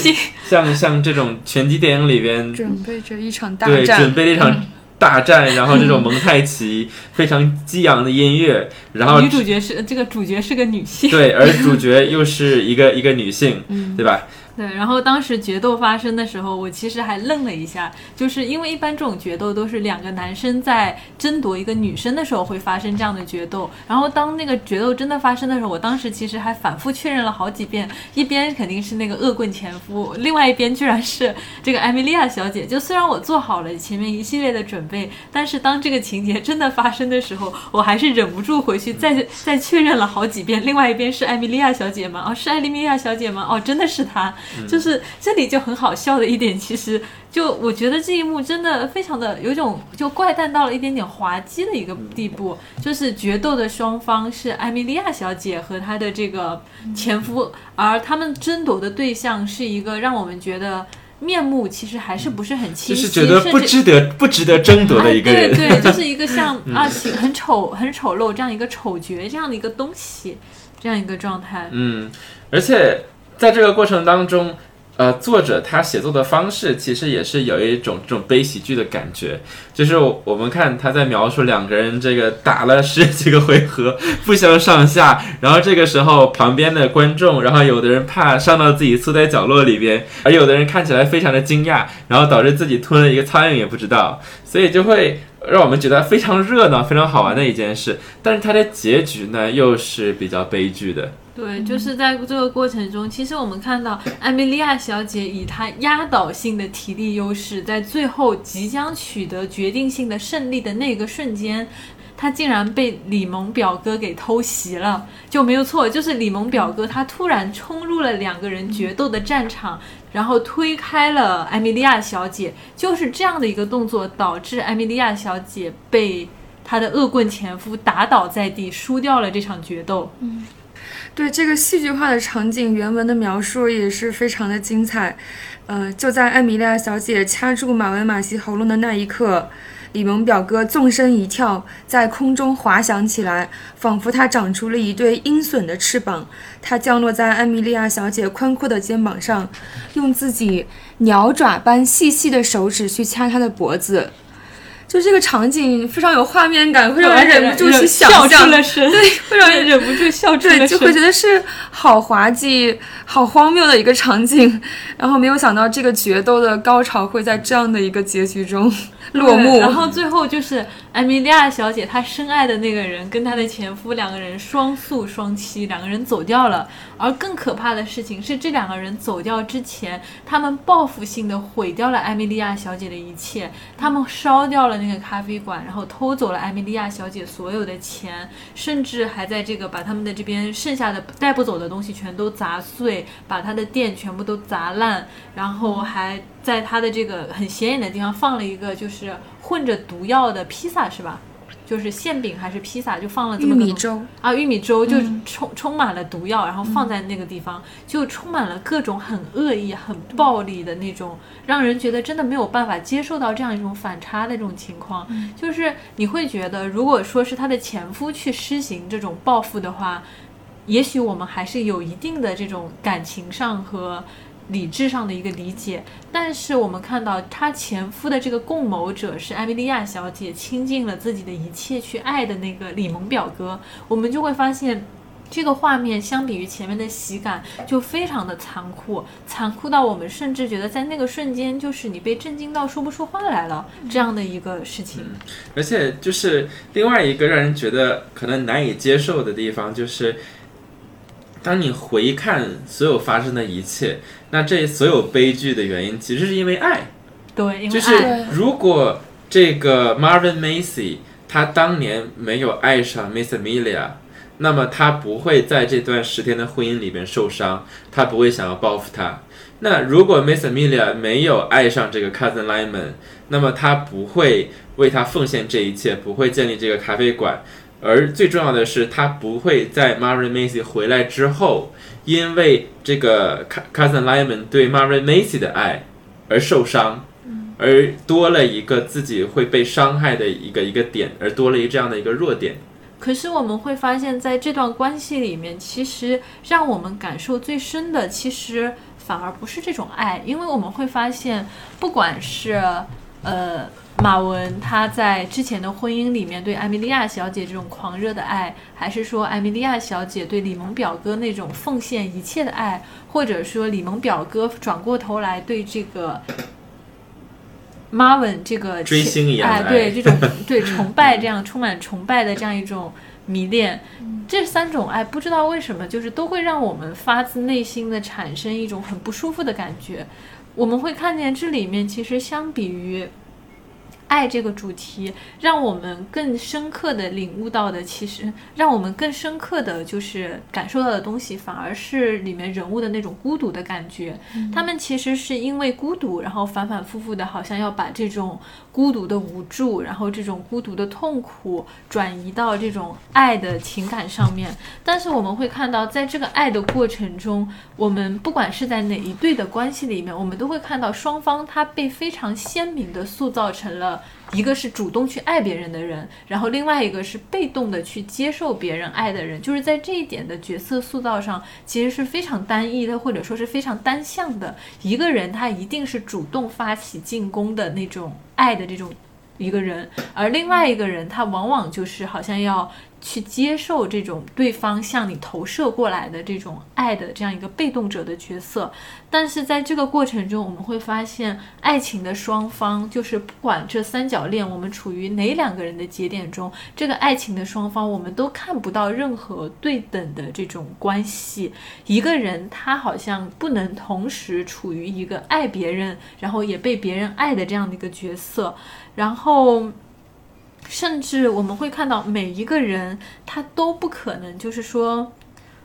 像像这种拳击电影里边准备着一场大战，对，准备了一场大战，然后这种蒙太奇非常激昂的音乐，然后女主角是这个主角是个女性，对，而主角又是一个一个女性，对吧？对，然后当时决斗发生的时候，我其实还愣了一下，就是因为一般这种决斗都是两个男生在争夺一个女生的时候会发生这样的决斗。然后当那个决斗真的发生的时候，我当时其实还反复确认了好几遍，一边肯定是那个恶棍前夫，另外一边居然是这个艾米莉亚小姐。就虽然我做好了前面一系列的准备，但是当这个情节真的发生的时候，我还是忍不住回去再再确认了好几遍。另外一边是艾米莉亚小姐吗？哦，是艾米莉亚小姐吗？哦，真的是她。就是这里就很好笑的一点，其实就我觉得这一幕真的非常的有一种就怪诞到了一点点滑稽的一个地步。就是决斗的双方是艾米莉亚小姐和她的这个前夫，而他们争夺的对象是一个让我们觉得面目其实还是不是很清晰，就是觉得不值得不值得争夺的一个人。对对，就是一个像 *laughs* 啊，很丑很丑陋这样一个丑角这样的一个东西，这样一个状态。嗯，而且。在这个过程当中，呃，作者他写作的方式其实也是有一种这种悲喜剧的感觉，就是我们看他在描述两个人这个打了十几个回合不相上下，然后这个时候旁边的观众，然后有的人怕伤到自己缩在角落里边，而有的人看起来非常的惊讶，然后导致自己吞了一个苍蝇也不知道，所以就会让我们觉得非常热闹、非常好玩的一件事，但是它的结局呢又是比较悲剧的。对，就是在这个过程中，其实我们看到艾米莉亚小姐以她压倒性的体力优势，在最后即将取得决定性的胜利的那个瞬间，她竟然被李蒙表哥给偷袭了，就没有错，就是李蒙表哥他突然冲入了两个人决斗的战场，然后推开了艾米莉亚小姐，就是这样的一个动作，导致艾米莉亚小姐被她的恶棍前夫打倒在地，输掉了这场决斗。嗯。对这个戏剧化的场景，原文的描述也是非常的精彩。呃，就在艾米莉亚小姐掐住马文马西喉咙的那一刻，李蒙表哥纵身一跳，在空中滑翔起来，仿佛他长出了一对鹰隼的翅膀。他降落在艾米莉亚小姐宽阔的肩膀上，用自己鸟爪般细细的手指去掐她的脖子。就这个场景非常有画面感，会让人忍不住去想象，对，*laughs* 会让人忍不住笑出对，就会觉得是好滑稽、好荒谬的一个场景。然后没有想到这个决斗的高潮会在这样的一个结局中落幕。然后最后就是艾米莉亚小姐她深爱的那个人跟她的前夫两个人双宿双栖，两个人走掉了。而更可怕的事情是，这两个人走掉之前，他们报复性的毁掉了艾米莉亚小姐的一切，他们烧掉了。那个咖啡馆，然后偷走了艾米莉亚小姐所有的钱，甚至还在这个把他们的这边剩下的带不走的东西全都砸碎，把他的店全部都砸烂，然后还在他的这个很显眼的地方放了一个就是混着毒药的披萨是吧？就是馅饼还是披萨，就放了这么个米粥，啊，玉米粥就嗯充、充满了毒药，然后放在那个地方，就充满了各种很恶意、很暴力的那种，让人觉得真的没有办法接受到这样一种反差的这种情况。就是你会觉得，如果说是她的前夫去施行这种报复的话，也许我们还是有一定的这种感情上和理智上的一个理解，但是我们看到她前夫的这个共谋者是艾米莉亚小姐倾尽了自己的一切去爱的那个李蒙表哥，我们就会发现。这个画面相比于前面的喜感，就非常的残酷，残酷到我们甚至觉得在那个瞬间，就是你被震惊到说不出话来了这样的一个事情。而且就是另外一个让人觉得可能难以接受的地方，就是当你回看所有发生的一切，那这所有悲剧的原因其实是因为爱。对，因为就是爱，如果这个 Marvin Macy 他当年没有爱上 Miss Amelia，那么他不会在这段十天的婚姻里边受伤，他不会想要报复他。那如果 Miss Amelia 没有爱上这个 Cousin Lyman，那么他不会为他奉献这一切，不会建立这个咖啡馆。而最重要的是，他不会在 Marvin Macy 回来之后，因为这个 Cousin Lyman 对 Marvin Macy 的爱而受伤，而多了一个自己会被伤害的一个一个点，而多了一这样的一个弱点。可是我们会发现，在这段关系里面，其实让我们感受最深的，其实反而不是这种爱，因为我们会发现，不管是呃马文他在之前的婚姻里面对艾米莉亚小姐这种狂热的爱，还是说艾米莉亚小姐对李蒙表哥那种奉献一切的爱，或者说李蒙表哥转过头来对这个 Marvin 这个追星一样的哎，爱。对这种对崇拜这样充满崇拜的这样一种迷恋，这三种爱不知道为什么就是都会让我们发自内心的产生一种很不舒服的感觉。我们会看见这里面其实相比于爱这个主题，让我们更深刻的领悟到的，其实让我们更深刻的就是感受到的东西，反而是里面人物的那种孤独的感觉。他们其实是因为孤独，然后反反复复的，好像要把这种孤独的无助，然后这种孤独的痛苦转移到这种爱的情感上面。但是我们会看到，在这个爱的过程中，我们不管是在哪一对的关系里面，我们都会看到双方他被非常鲜明的塑造成了。一个是主动去爱别人的人，然后另外一个是被动的去接受别人爱的人，就是在这一点的角色塑造上，其实是非常单一的，或者说是非常单向的。一个人他一定是主动发起进攻的那种爱的这种一个人，而另外一个人他往往就是好像要去接受这种对方向你投射过来的这种爱的这样一个被动者的角色。但是在这个过程中，我们会发现，爱情的双方就是不管这三角恋我们处于哪两个人的节点中，这个爱情的双方我们都看不到任何对等的这种关系。一个人他好像不能同时处于一个爱别人，然后也被别人爱的这样的一个角色，然后。甚至我们会看到每一个人，他都不可能，就是说，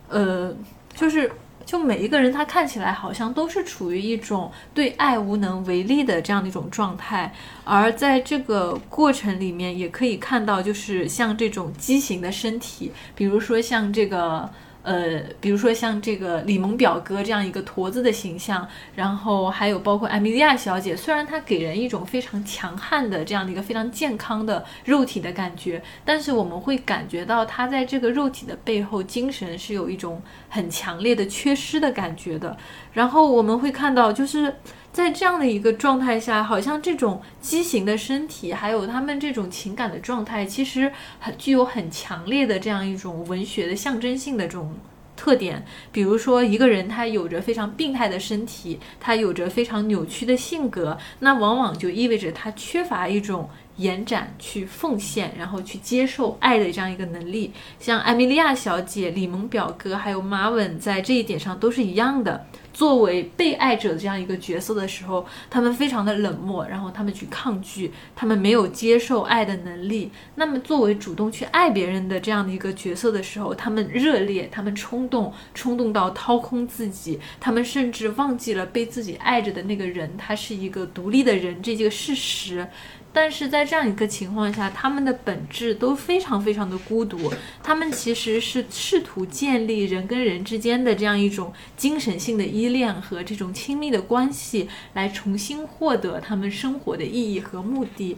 呃，就是就每一个人，他看起来好像都是处于一种对爱无能为力的这样的一种状态。而在这个过程里面，也可以看到，就是像这种畸形的身体，比如说像这个。呃，比如说像这个李蒙表哥这样一个驼子的形象，然后还有包括艾米莉亚小姐，虽然她给人一种非常强悍的这样的一个非常健康的肉体的感觉，但是我们会感觉到她在这个肉体的背后，精神是有一种很强烈的缺失的感觉的。然后我们会看到，就是在这样的一个状态下，好像这种畸形的身体，还有他们这种情感的状态，其实很具有很强烈的这样一种文学的象征性的这种。特点，比如说一个人他有着非常病态的身体，他有着非常扭曲的性格，那往往就意味着他缺乏一种延展、去奉献，然后去接受爱的这样一个能力。像艾米莉亚小姐、李蒙表哥还有马文在这一点上都是一样的。作为被爱者这样一个角色的时候，他们非常的冷漠，然后他们去抗拒，他们没有接受爱的能力。那么作为主动去爱别人的这样的一个角色的时候，他们热烈，他们冲动，冲动到掏空自己，他们甚至忘记了被自己爱着的那个人，他是一个独立的人这个事实。但是在这样一个情况下，他们的本质都非常非常的孤独。他们其实是试图建立人跟人之间的这样一种精神性的依恋和这种亲密的关系，来重新获得他们生活的意义和目的。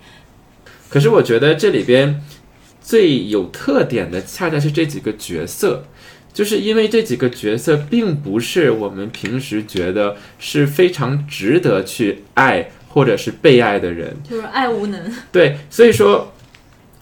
可是我觉得这里边最有特点的，恰恰是这几个角色，就是因为这几个角色并不是我们平时觉得是非常值得去爱。或者是被爱的人，就是爱无能。对，所以说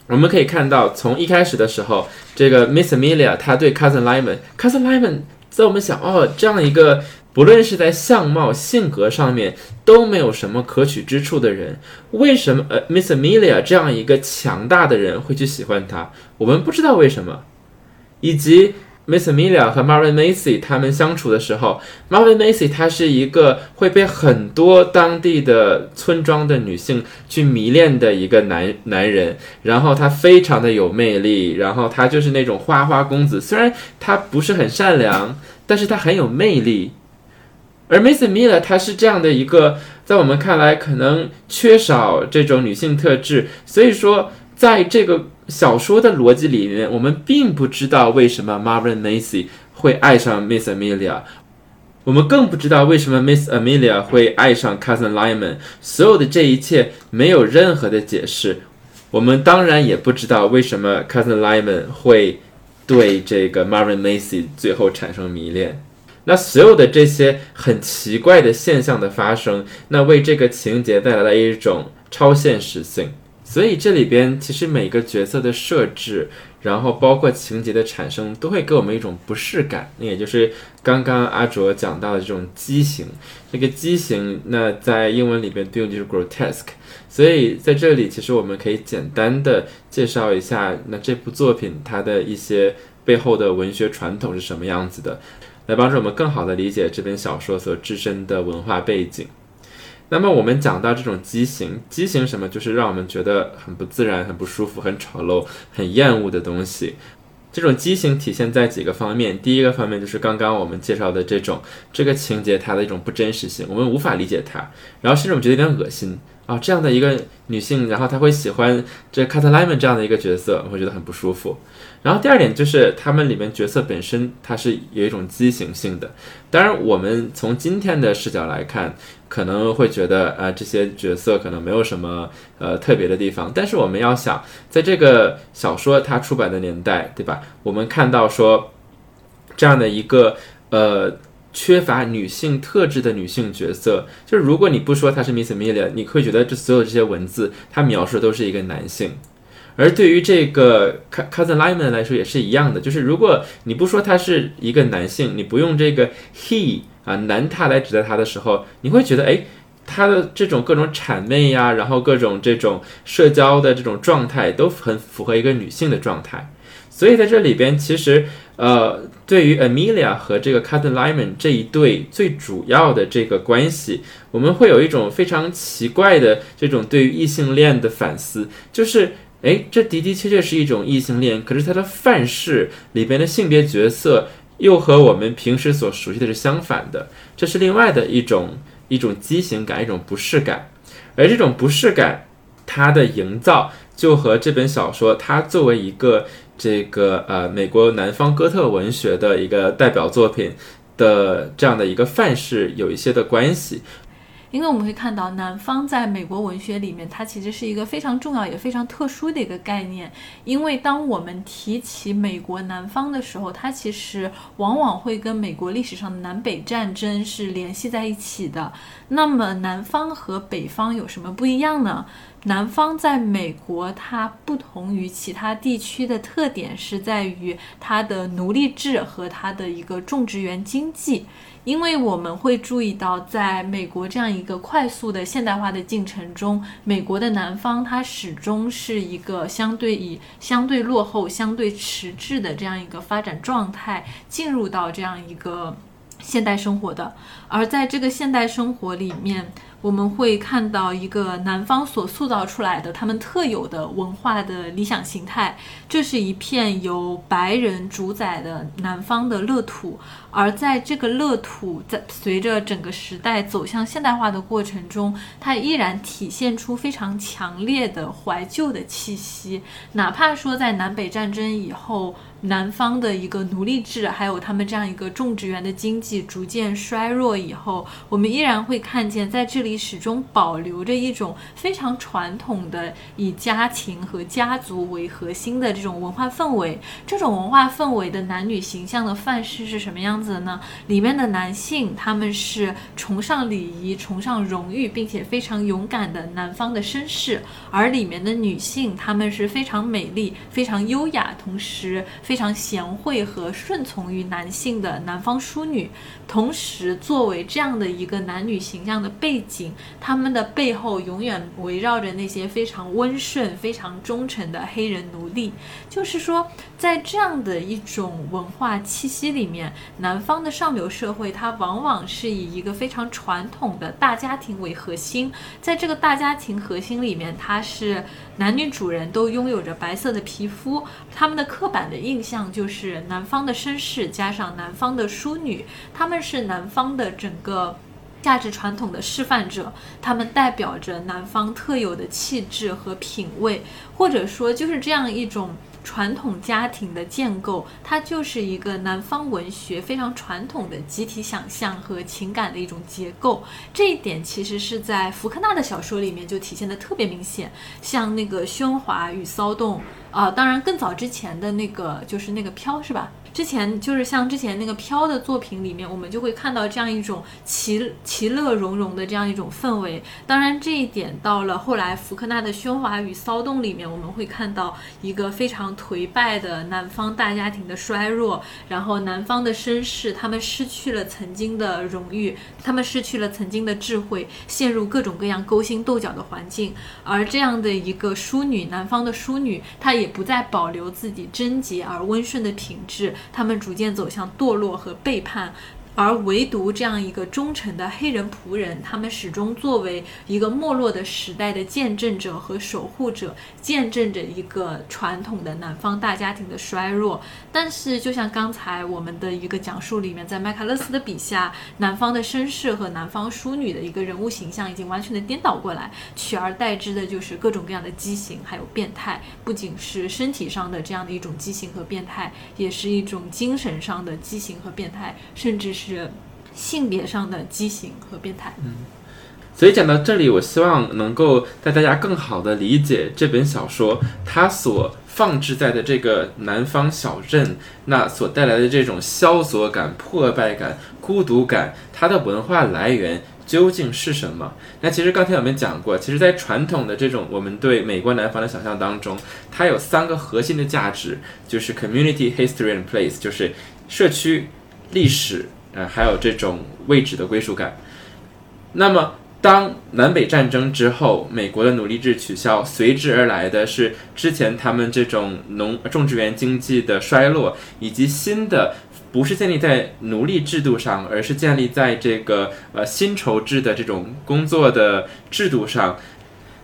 我们可以看到，从一开始的时候，这个 Miss Amelia 她对 Cousin Lyman，Cousin Lyman 在我们想，哦，这样一个不论是在相貌、性格上面都没有什么可取之处的人，为什么呃 Miss Amelia 这样一个强大的人会去喜欢他？我们不知道为什么，以及。Miss Amelia 和 Marvin Macy 他们相处的时候，Marvin Macy 他是一个会被很多当地的村庄的女性去迷恋的一个男男人，然后他非常的有魅力，然后他就是那种花花公子，虽然他不是很善良，但是他很有魅力。而 Miss Amelia 她是这样的一个，在我们看来可能缺少这种女性特质，所以说在这个。小说的逻辑里面，我们并不知道为什么 Marvin Macy 会爱上 Miss Amelia，我们更不知道为什么 Miss Amelia 会爱上 Cousin Lyman。所有的这一切没有任何的解释。我们当然也不知道为什么 Cousin Lyman 会对这个 Marvin Macy 最后产生迷恋。那所有的这些很奇怪的现象的发生，那为这个情节带来了一种超现实性。所以这里边其实每个角色的设置，然后包括情节的产生，都会给我们一种不适感。那也就是刚刚阿卓讲到的这种畸形。这个畸形，那在英文里边对应就是 grotesque。所以在这里，其实我们可以简单的介绍一下，那这部作品它的一些背后的文学传统是什么样子的，来帮助我们更好的理解这本小说所自身的文化背景。那么我们讲到这种畸形，畸形什么？就是让我们觉得很不自然、很不舒服、很丑陋、很厌恶的东西。这种畸形体现在几个方面。第一个方面就是刚刚我们介绍的这种这个情节它的一种不真实性，我们无法理解它，然后甚至我觉得有点恶心。啊，这样的一个女性，然后她会喜欢这 c a t l y m a n 这样的一个角色，我会觉得很不舒服。然后第二点就是他们里面角色本身它是有一种畸形性的。当然，我们从今天的视角来看，可能会觉得呃这些角色可能没有什么呃特别的地方。但是我们要想，在这个小说它出版的年代，对吧？我们看到说这样的一个呃。缺乏女性特质的女性角色，就是如果你不说她是 Miss Amelia，你会觉得这所有这些文字，它描述的都是一个男性。而对于这个 Cousin Lyman 来说也是一样的，就是如果你不说他是一个男性，你不用这个 he 啊男他来指代他的时候，你会觉得哎，他的这种各种谄媚呀，然后各种这种社交的这种状态都很符合一个女性的状态。所以在这里边，其实呃。对于 Amelia 和这个 Cousin Lyman 这一对最主要的这个关系，我们会有一种非常奇怪的这种对于异性恋的反思，就是，哎，这的的确确是一种异性恋，可是他的范式里边的性别角色又和我们平时所熟悉的是相反的，这是另外的一种一种畸形感，一种不适感，而这种不适感，它的营造就和这本小说它作为一个。这个呃，美国南方哥特文学的一个代表作品的这样的一个范式有一些的关系，因为我们会看到南方在美国文学里面，它其实是一个非常重要也非常特殊的一个概念。因为当我们提起美国南方的时候，它其实往往会跟美国历史上的南北战争是联系在一起的。那么南方和北方有什么不一样呢？南方在美国，它不同于其他地区的特点是在于它的奴隶制和它的一个种植园经济。因为我们会注意到，在美国这样一个快速的现代化的进程中，美国的南方它始终是一个相对以相对落后、相对迟滞的这样一个发展状态，进入到这样一个现代生活的。而在这个现代生活里面，我们会看到一个南方所塑造出来的他们特有的文化的理想形态。这是一片由白人主宰的南方的乐土，而在这个乐土在随着整个时代走向现代化的过程中，它依然体现出非常强烈的怀旧的气息。哪怕说在南北战争以后。南方的一个奴隶制，还有他们这样一个种植园的经济逐渐衰弱以后，我们依然会看见，在这里始终保留着一种非常传统的以家庭和家族为核心的这种文化氛围。这种文化氛围的男女形象的范式是什么样子呢？里面的男性他们是崇尚礼仪、崇尚荣誉，并且非常勇敢的南方的绅士，而里面的女性她们是非常美丽、非常优雅，同时。非常贤惠和顺从于男性的南方淑女，同时作为这样的一个男女形象的背景，他们的背后永远围绕着那些非常温顺、非常忠诚的黑人奴隶。就是说，在这样的一种文化气息里面，南方的上流社会它往往是以一个非常传统的大家庭为核心，在这个大家庭核心里面，它是男女主人都拥有着白色的皮肤，他们的刻板的印。象就是南方的绅士加上南方的淑女，他们是南方的整个价值传统的示范者，他们代表着南方特有的气质和品味，或者说就是这样一种。传统家庭的建构，它就是一个南方文学非常传统的集体想象和情感的一种结构。这一点其实是在福克纳的小说里面就体现的特别明显，像那个喧哗与骚动啊，当然更早之前的那个就是那个飘是吧？之前就是像之前那个飘的作品里面，我们就会看到这样一种其其乐融融的这样一种氛围。当然，这一点到了后来福克纳的《喧哗与骚动》里面，我们会看到一个非常颓败的南方大家庭的衰弱，然后南方的绅士他们失去了曾经的荣誉，他们失去了曾经的智慧，陷入各种各样勾心斗角的环境。而这样的一个淑女，南方的淑女，她也不再保留自己贞洁而温顺的品质。他们逐渐走向堕落和背叛。而唯独这样一个忠诚的黑人仆人，他们始终作为一个没落的时代的见证者和守护者，见证着一个传统的南方大家庭的衰弱。但是，就像刚才我们的一个讲述里面，在麦卡勒斯的笔下，南方的绅士和南方淑女的一个人物形象已经完全的颠倒过来，取而代之的就是各种各样的畸形，还有变态。不仅是身体上的这样的一种畸形和变态，也是一种精神上的畸形和变态，甚至是。是性别上的畸形和变态。嗯，所以讲到这里，我希望能够带大家更好的理解这本小说，它所放置在的这个南方小镇，那所带来的这种萧索感、破败感、孤独感，它的文化来源究竟是什么？那其实刚才我们讲过，其实，在传统的这种我们对美国南方的想象当中，它有三个核心的价值，就是 community history and place，就是社区历史。呃，还有这种位置的归属感。那么，当南北战争之后，美国的奴隶制取消，随之而来的是之前他们这种农种植园经济的衰落，以及新的不是建立在奴隶制度上，而是建立在这个呃薪酬制的这种工作的制度上。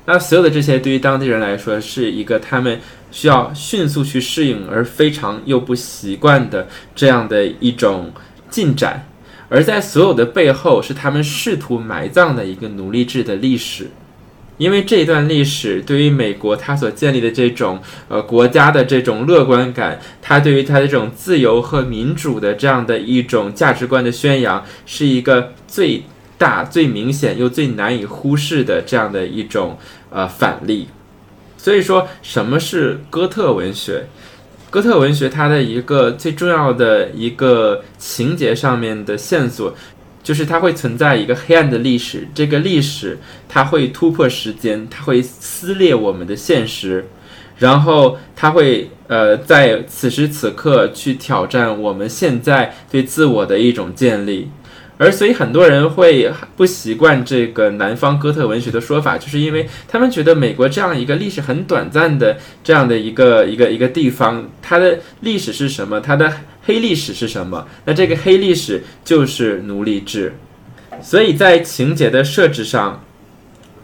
那所有的这些，对于当地人来说，是一个他们需要迅速去适应，而非常又不习惯的这样的一种。进展，而在所有的背后，是他们试图埋葬的一个奴隶制的历史。因为这段历史对于美国它所建立的这种呃国家的这种乐观感，它对于它的这种自由和民主的这样的一种价值观的宣扬，是一个最大、最明显又最难以忽视的这样的一种呃反例。所以说，什么是哥特文学？哥特文学它的一个最重要的一个情节上面的线索，就是它会存在一个黑暗的历史。这个历史它会突破时间，它会撕裂我们的现实，然后它会呃在此时此刻去挑战我们现在对自我的一种建立。而所以很多人会不习惯这个南方哥特文学的说法，就是因为他们觉得美国这样一个历史很短暂的这样的一个一个一个地方，它的历史是什么？它的黑历史是什么？那这个黑历史就是奴隶制。所以在情节的设置上，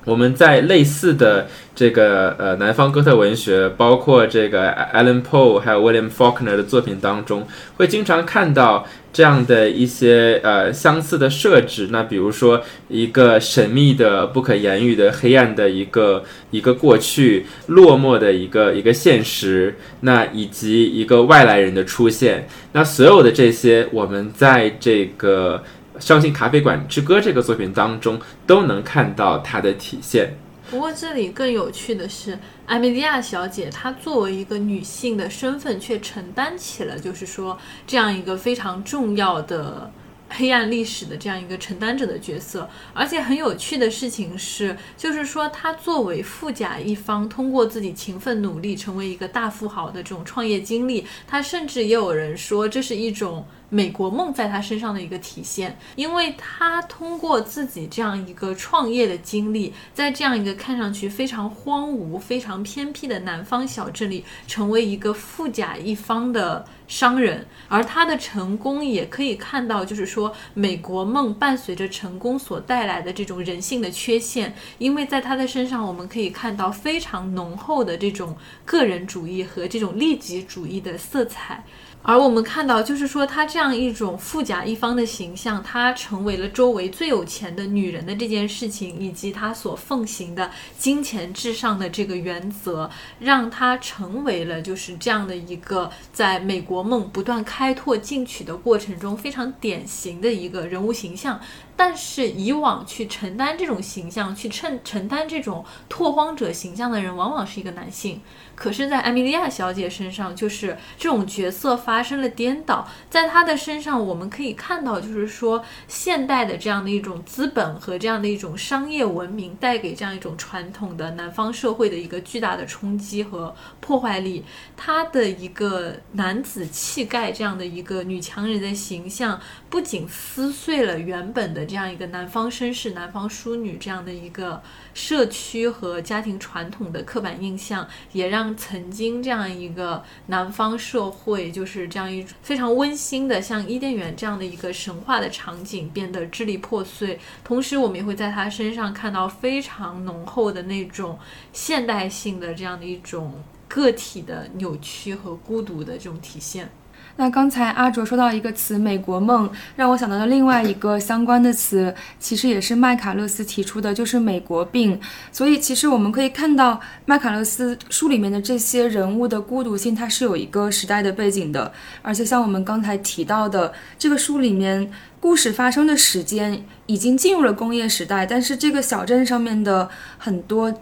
我们在类似的这个呃南方哥特文学，包括这个 Alan Poe 还有 William Faulkner 的作品当中，会经常看到这样的一些呃相似的设置。那比如说一个神秘的、不可言喻的、黑暗的一个一个过去，落寞的一个一个现实，那以及一个外来人的出现。那所有的这些，我们在这个。《伤心咖啡馆之歌》这个作品当中都能看到它的体现。不过这里更有趣的是，艾米莉亚小姐她作为一个女性的身份，却承担起了就是说这样一个非常重要的。黑暗历史的这样一个承担者的角色，而且很有趣的事情是，就是说她作为富甲一方，通过自己勤奋努力成为一个大富豪的这种创业经历，她甚至也有人说这是一种美国梦在他身上的一个体现，因为他通过自己这样一个创业的经历，在这样一个看上去非常荒芜、非常偏僻的南方小镇里，成为一个富甲一方的。商人，而他的成功也可以看到，就是说美国梦伴随着成功所带来的这种人性的缺陷，因为在他的身上，我们可以看到非常浓厚的这种个人主义和这种利己主义的色彩。而我们看到，就是说，她这样一种富甲一方的形象，她成为了周围最有钱的女人的这件事情，以及她所奉行的金钱至上的这个原则，让她成为了就是这样的一个在美国梦不断开拓进取的过程中非常典型的一个人物形象。但是以往去承担这种形象、去承承担这种拓荒者形象的人，往往是一个男性。可是，在艾米莉亚小姐身上，就是这种角色发生了颠倒。在她的身上，我们可以看到，就是说，现代的这样的一种资本和这样的一种商业文明带给这样一种传统的南方社会的一个巨大的冲击和破坏力。她的一个男子气概，这样的一个女强人的形象，不仅撕碎了原本的这样一个南方绅士、南方淑女这样的一个社区和家庭传统的刻板印象，也让。曾经这样一个南方社会，就是这样一非常温馨的，像伊甸园这样的一个神话的场景，变得支离破碎。同时，我们也会在他身上看到非常浓厚的那种现代性的这样的一种个体的扭曲和孤独的这种体现。那刚才阿卓说到一个词“美国梦”，让我想到了另外一个相关的词，其实也是麦卡勒斯提出的，就是“美国病”。所以，其实我们可以看到麦卡勒斯书里面的这些人物的孤独性，它是有一个时代的背景的。而且，像我们刚才提到的，这个书里面故事发生的时间已经进入了工业时代，但是这个小镇上面的很多。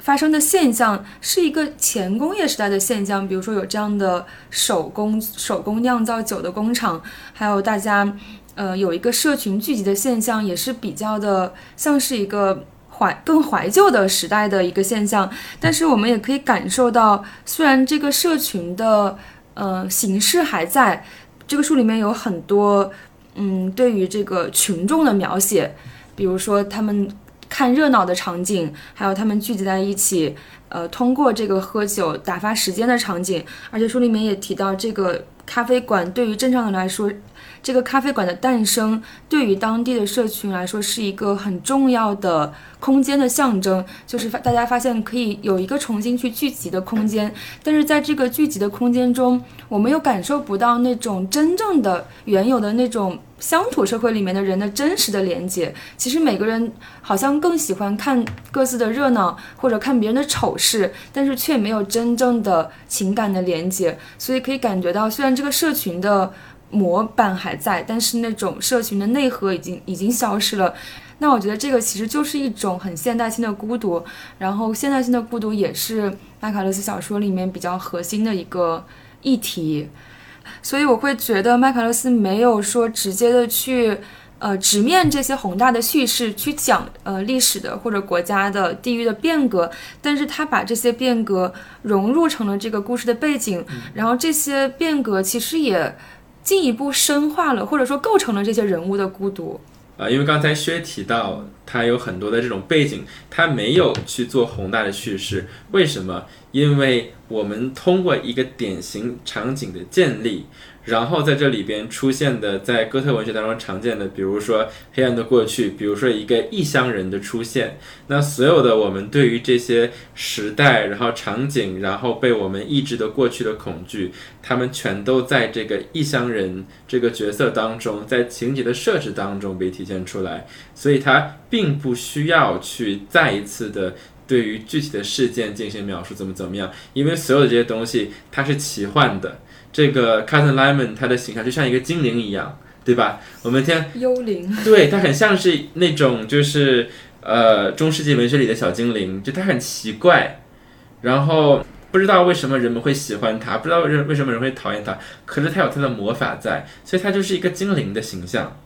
发生的现象是一个前工业时代的现象，比如说有这样的手工手工酿造酒的工厂，还有大家呃有一个社群聚集的现象，也是比较的像是一个怀更怀旧的时代的一个现象。但是我们也可以感受到，虽然这个社群的呃形式还在，这个书里面有很多嗯对于这个群众的描写，比如说他们。看热闹的场景，还有他们聚集在一起，呃，通过这个喝酒打发时间的场景。而且书里面也提到，这个咖啡馆对于正常人来说。这个咖啡馆的诞生，对于当地的社群来说是一个很重要的空间的象征，就是大家发现可以有一个重新去聚集的空间。但是在这个聚集的空间中，我们又感受不到那种真正的原有的那种乡土社会里面的人的真实的连接。其实每个人好像更喜欢看各自的热闹，或者看别人的丑事，但是却没有真正的情感的连接。所以可以感觉到，虽然这个社群的。模板还在，但是那种社群的内核已经已经消失了。那我觉得这个其实就是一种很现代性的孤独，然后现代性的孤独也是麦卡勒斯小说里面比较核心的一个议题。所以我会觉得麦卡勒斯没有说直接的去呃直面这些宏大的叙事去讲呃历史的或者国家的地域的变革，但是他把这些变革融入成了这个故事的背景，然后这些变革其实也。进一步深化了，或者说构成了这些人物的孤独。啊，因为刚才薛提到他有很多的这种背景，他没有去做宏大的叙事。为什么？因为我们通过一个典型场景的建立。然后在这里边出现的，在哥特文学当中常见的，比如说黑暗的过去，比如说一个异乡人的出现，那所有的我们对于这些时代，然后场景，然后被我们抑制的过去的恐惧，他们全都在这个异乡人这个角色当中，在情节的设置当中被体现出来，所以他并不需要去再一次的对于具体的事件进行描述，怎么怎么样，因为所有的这些东西它是奇幻的。这个 Cousin Lemon 他的形象就像一个精灵一样，对吧？我们听幽灵，*laughs* 对他很像是那种就是呃中世纪文学里的小精灵，就他很奇怪，然后不知道为什么人们会喜欢他，不知道为为什么人会讨厌他，可是他有他的魔法在，所以他就是一个精灵的形象。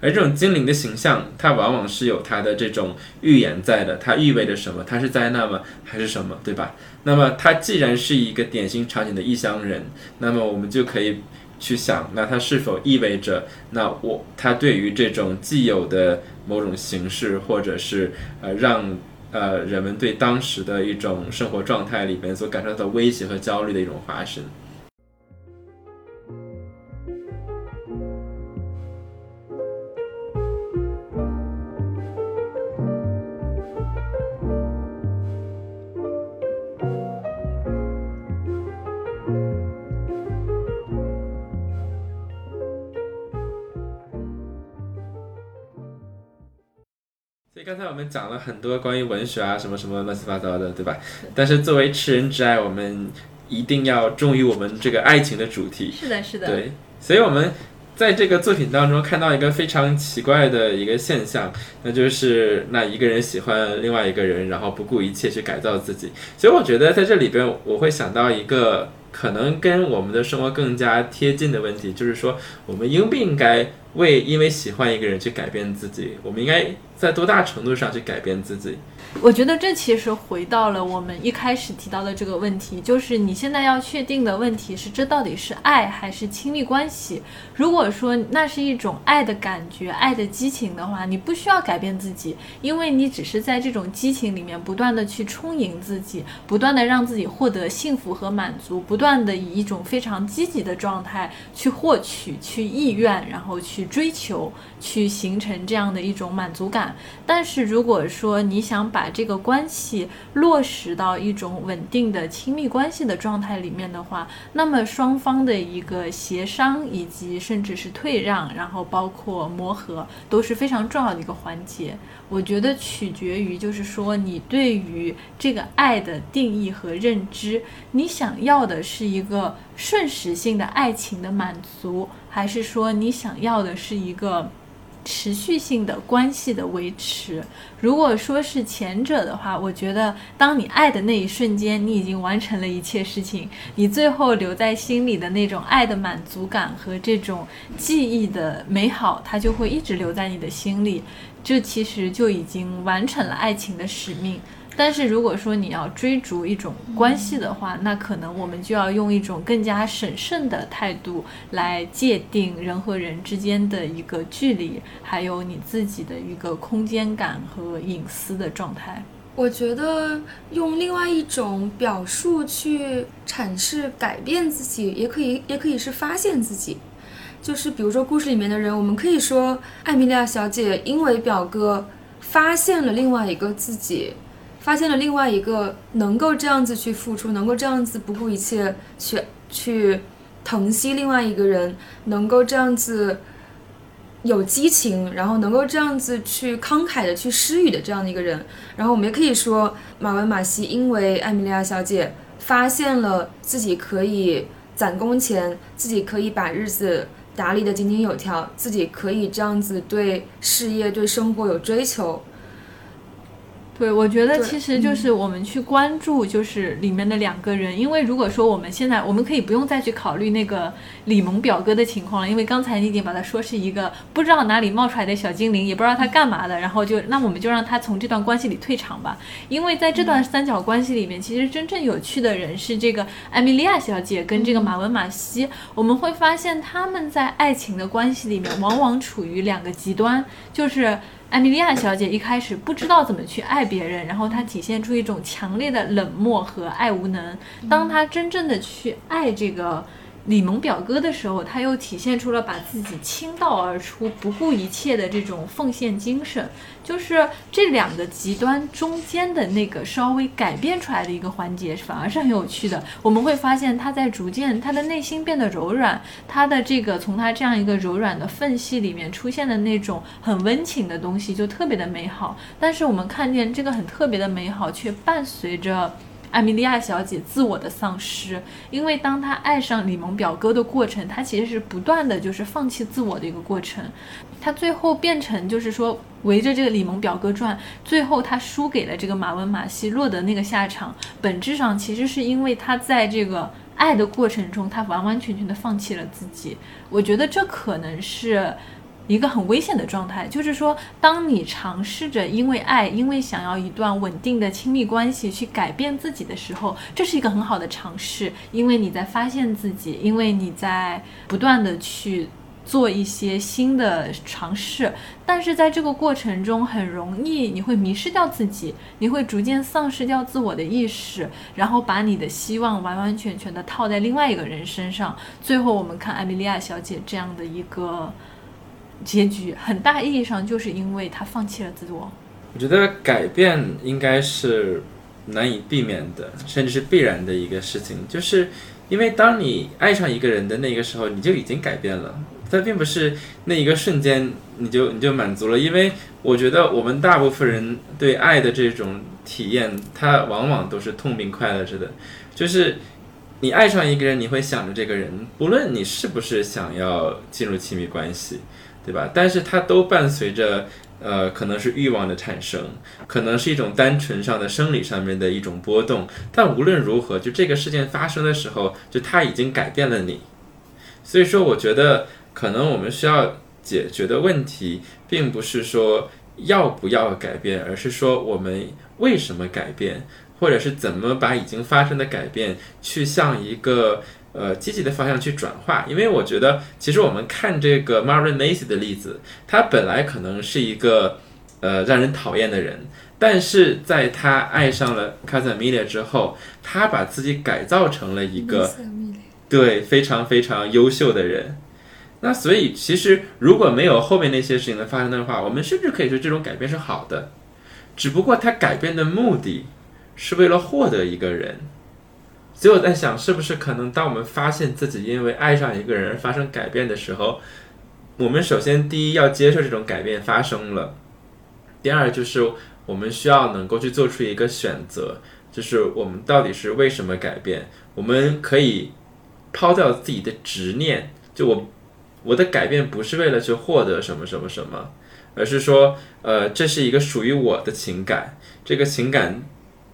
而这种精灵的形象，它往往是有它的这种预言在的，它意味着什么？它是灾难吗？还是什么？对吧？那么它既然是一个典型场景的异乡人，那么我们就可以去想，那它是否意味着，那我它对于这种既有的某种形式，或者是呃让呃人们对当时的一种生活状态里边所感受到的威胁和焦虑的一种化身。刚才我们讲了很多关于文学啊，什么什么乱七八糟的，对吧？但是作为痴人之爱，我们一定要忠于我们这个爱情的主题。是的，是的。对，所以我们在这个作品当中看到一个非常奇怪的一个现象，那就是那一个人喜欢另外一个人，然后不顾一切去改造自己。所以我觉得在这里边，我会想到一个可能跟我们的生活更加贴近的问题，就是说，我们应不应该为因为喜欢一个人去改变自己？我们应该。在多大程度上去改变自己？我觉得这其实回到了我们一开始提到的这个问题，就是你现在要确定的问题是，这到底是爱还是亲密关系？如果说那是一种爱的感觉、爱的激情的话，你不需要改变自己，因为你只是在这种激情里面不断的去充盈自己，不断的让自己获得幸福和满足，不断的以一种非常积极的状态去获取、去意愿，然后去追求，去形成这样的一种满足感。但是如果说你想把这个关系落实到一种稳定的亲密关系的状态里面的话，那么双方的一个协商以及甚至是退让，然后包括磨合都是非常重要的一个环节。我觉得取决于就是说你对于这个爱的定义和认知，你想要的是一个瞬时性的爱情的满足，还是说你想要的是一个？持续性的关系的维持，如果说是前者的话，我觉得当你爱的那一瞬间，你已经完成了一切事情，你最后留在心里的那种爱的满足感和这种记忆的美好，它就会一直留在你的心里，这其实就已经完成了爱情的使命。但是如果说你要追逐一种关系的话，那可能我们就要用一种更加审慎的态度来界定人和人之间的一个距离，还有你自己的一个空间感和隐私的状态。我觉得用另外一种表述去阐释改变自己，也可以，也可以是发现自己。就是比如说故事里面的人，我们可以说艾米莉亚小姐因为表哥发现了另外一个自己。发现了另外一个能够这样子去付出，能够这样子不顾一切去去疼惜另外一个人，能够这样子有激情，然后能够这样子去慷慨的去施予的这样的一个人。然后我们也可以说，马文马西因为艾米莉亚小姐发现了自己可以攒工钱，自己可以把日子打理的井井有条，自己可以这样子对事业、对生活有追求。对，我觉得其实就是我们去关注，就是里面的两个人，因为如果说我们现在，我们可以不用再去考虑那个李萌表哥的情况了，因为刚才你已经把他说是一个不知道哪里冒出来的小精灵，也不知道他干嘛的，然后就那我们就让他从这段关系里退场吧，因为在这段三角关系里面，其实真正有趣的人是这个艾米莉亚小姐跟这个马文马西，我们会发现他们在爱情的关系里面往往处于两个极端，就是。艾米莉亚小姐一开始不知道怎么去爱别人，然后她体现出一种强烈的冷漠和爱无能。当她真正的去爱这个。李萌表哥的时候，他又体现出了把自己倾倒而出、不顾一切的这种奉献精神，就是这两个极端中间的那个稍微改变出来的一个环节，反而是很有趣的。我们会发现他在逐渐他的内心变得柔软，他的这个从他这样一个柔软的缝隙里面出现的那种很温情的东西，就特别的美好。但是我们看见这个很特别的美好，却伴随着。艾米莉亚小姐自我的丧失，因为当她爱上李蒙表哥的过程，她其实是不断的就是放弃自我的一个过程。她最后变成就是说围着这个李蒙表哥转，最后她输给了这个马文马西，落得那个下场。本质上其实是因为她在这个爱的过程中，她完完全全的放弃了自己。我觉得这可能是。一个很危险的状态，就是说，当你尝试着因为爱，因为想要一段稳定的亲密关系去改变自己的时候，这是一个很好的尝试，因为你在发现自己，因为你在不断的去做一些新的尝试，但是在这个过程中，很容易你会迷失掉自己，你会逐渐丧失掉自我的意识，然后把你的希望完完全全的套在另外一个人身上。最后，我们看艾米莉亚小姐这样的一个。结局很大意义上就是因为他放弃了自我。我觉得改变应该是难以避免的，甚至是必然的一个事情，就是因为当你爱上一个人的那个时候，你就已经改变了。它并不是那一个瞬间你就你就满足了，因为我觉得我们大部分人对爱的这种体验，它往往都是痛并快乐着的。就是你爱上一个人，你会想着这个人，不论你是不是想要进入亲密关系。对吧？但是它都伴随着，呃，可能是欲望的产生，可能是一种单纯上的生理上面的一种波动。但无论如何，就这个事件发生的时候，就它已经改变了你。所以说，我觉得可能我们需要解决的问题，并不是说要不要改变，而是说我们为什么改变，或者是怎么把已经发生的改变去向一个。呃，积极的方向去转化，因为我觉得，其实我们看这个 Marvin Macy 的例子，他本来可能是一个呃让人讨厌的人，但是在他爱上了 c a s a m i l a 之后，他把自己改造成了一个对非常非常优秀的人。那所以，其实如果没有后面那些事情的发生的话，我们甚至可以说这种改变是好的，只不过他改变的目的是为了获得一个人。所以我在想，是不是可能当我们发现自己因为爱上一个人而发生改变的时候，我们首先第一要接受这种改变发生了，第二就是我们需要能够去做出一个选择，就是我们到底是为什么改变？我们可以抛掉自己的执念，就我我的改变不是为了去获得什么什么什么，而是说，呃，这是一个属于我的情感，这个情感。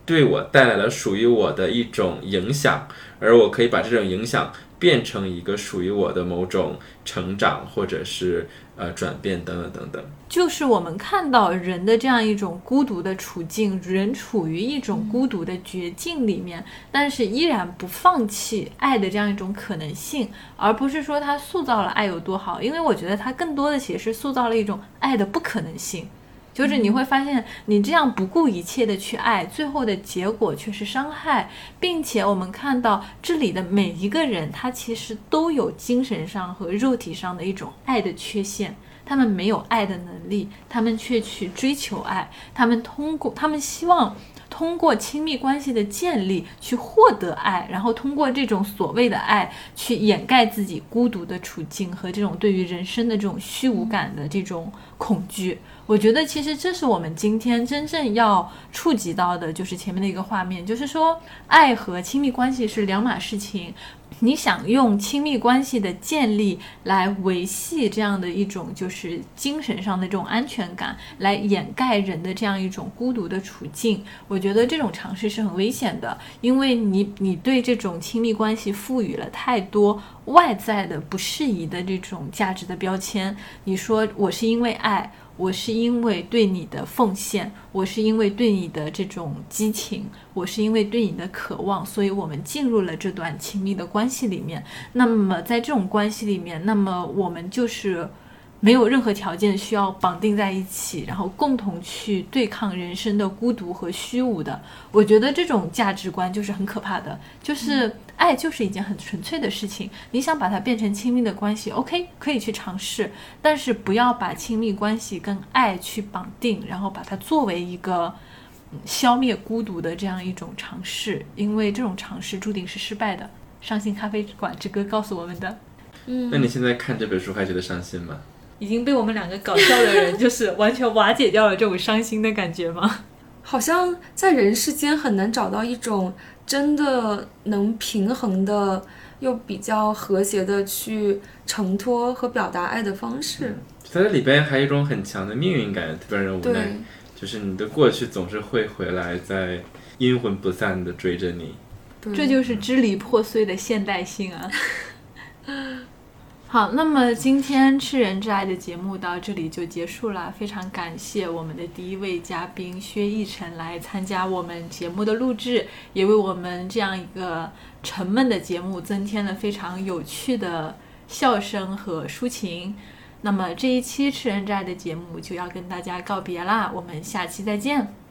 对我带来了属于我的一种影响，而我可以把这种影响变成一个属于我的某种成长，或者是呃转变等等等等。就是我们看到人的这样一种孤独的处境，人处于一种孤独的绝境里面，但是依然不放弃爱的这样一种可能性，而不是说他塑造了爱有多好，因为我觉得他更多的其实是塑造了一种爱的不可能性。就是你会发现，你这样不顾一切的去爱，最后的结果却是伤害，并且我们看到这里的每一个人，他其实都有精神上和肉体上的一种爱的缺陷，他们没有爱的能力，他们却去追求爱，他们通过，他们希望。通过亲密关系的建立去获得爱，然后通过这种所谓的爱去掩盖自己孤独的处境和这种对于人生的这种虚无感的这种恐惧。我觉得其实这是我们今天真正要触及到的，就是前面的一个画面，就是说爱和亲密关系是两码事情。你想用亲密关系的建立来维系这样的一种就是精神上的这种安全感，来掩盖人的这样一种孤独的处境，我觉得这种尝试是很危险的，因为你你对这种亲密关系赋予了太多外在的不适宜的这种价值的标签。你说我是因为爱。我是因为对你的奉献，我是因为对你的这种激情，我是因为对你的渴望，所以我们进入了这段亲密的关系里面。那么在这种关系里面，那么我们就是没有任何条件需要绑定在一起，然后共同去对抗人生的孤独和虚无的。我觉得这种价值观就是很可怕的，就是爱就是一件很纯粹的事情。你想把它变成亲密的关系，OK，可以去尝试，但是不要把亲密关系跟爱去绑定，然后把它作为一个消灭孤独的这样一种尝试，因为这种尝试注定是失败的。伤心咖啡馆之歌告诉我们的。嗯，那你现在看这本书还觉得伤心吗？已经被我们两个搞笑的人，就是完全瓦解掉了这种伤心的感觉吗？*laughs* 好像在人世间很难找到一种真的能平衡的又比较和谐的去承托和表达爱的方式。它这里边还有一种很强的命运感，特别让人无奈，，就是你的过去总是会回来，在阴魂不散的追着你。这就是支离破碎的现代性啊！*laughs* *laughs* 好，那么今天《吃人之爱》的节目到这里就结束了，非常感谢我们的第一位嘉宾薛逸晨来参加我们节目的录制，也为我们这样一个沉闷的节目增添了非常有趣的笑声和抒情。那么这一期《吃人之爱》的节目就要跟大家告别啦，我们下期再见。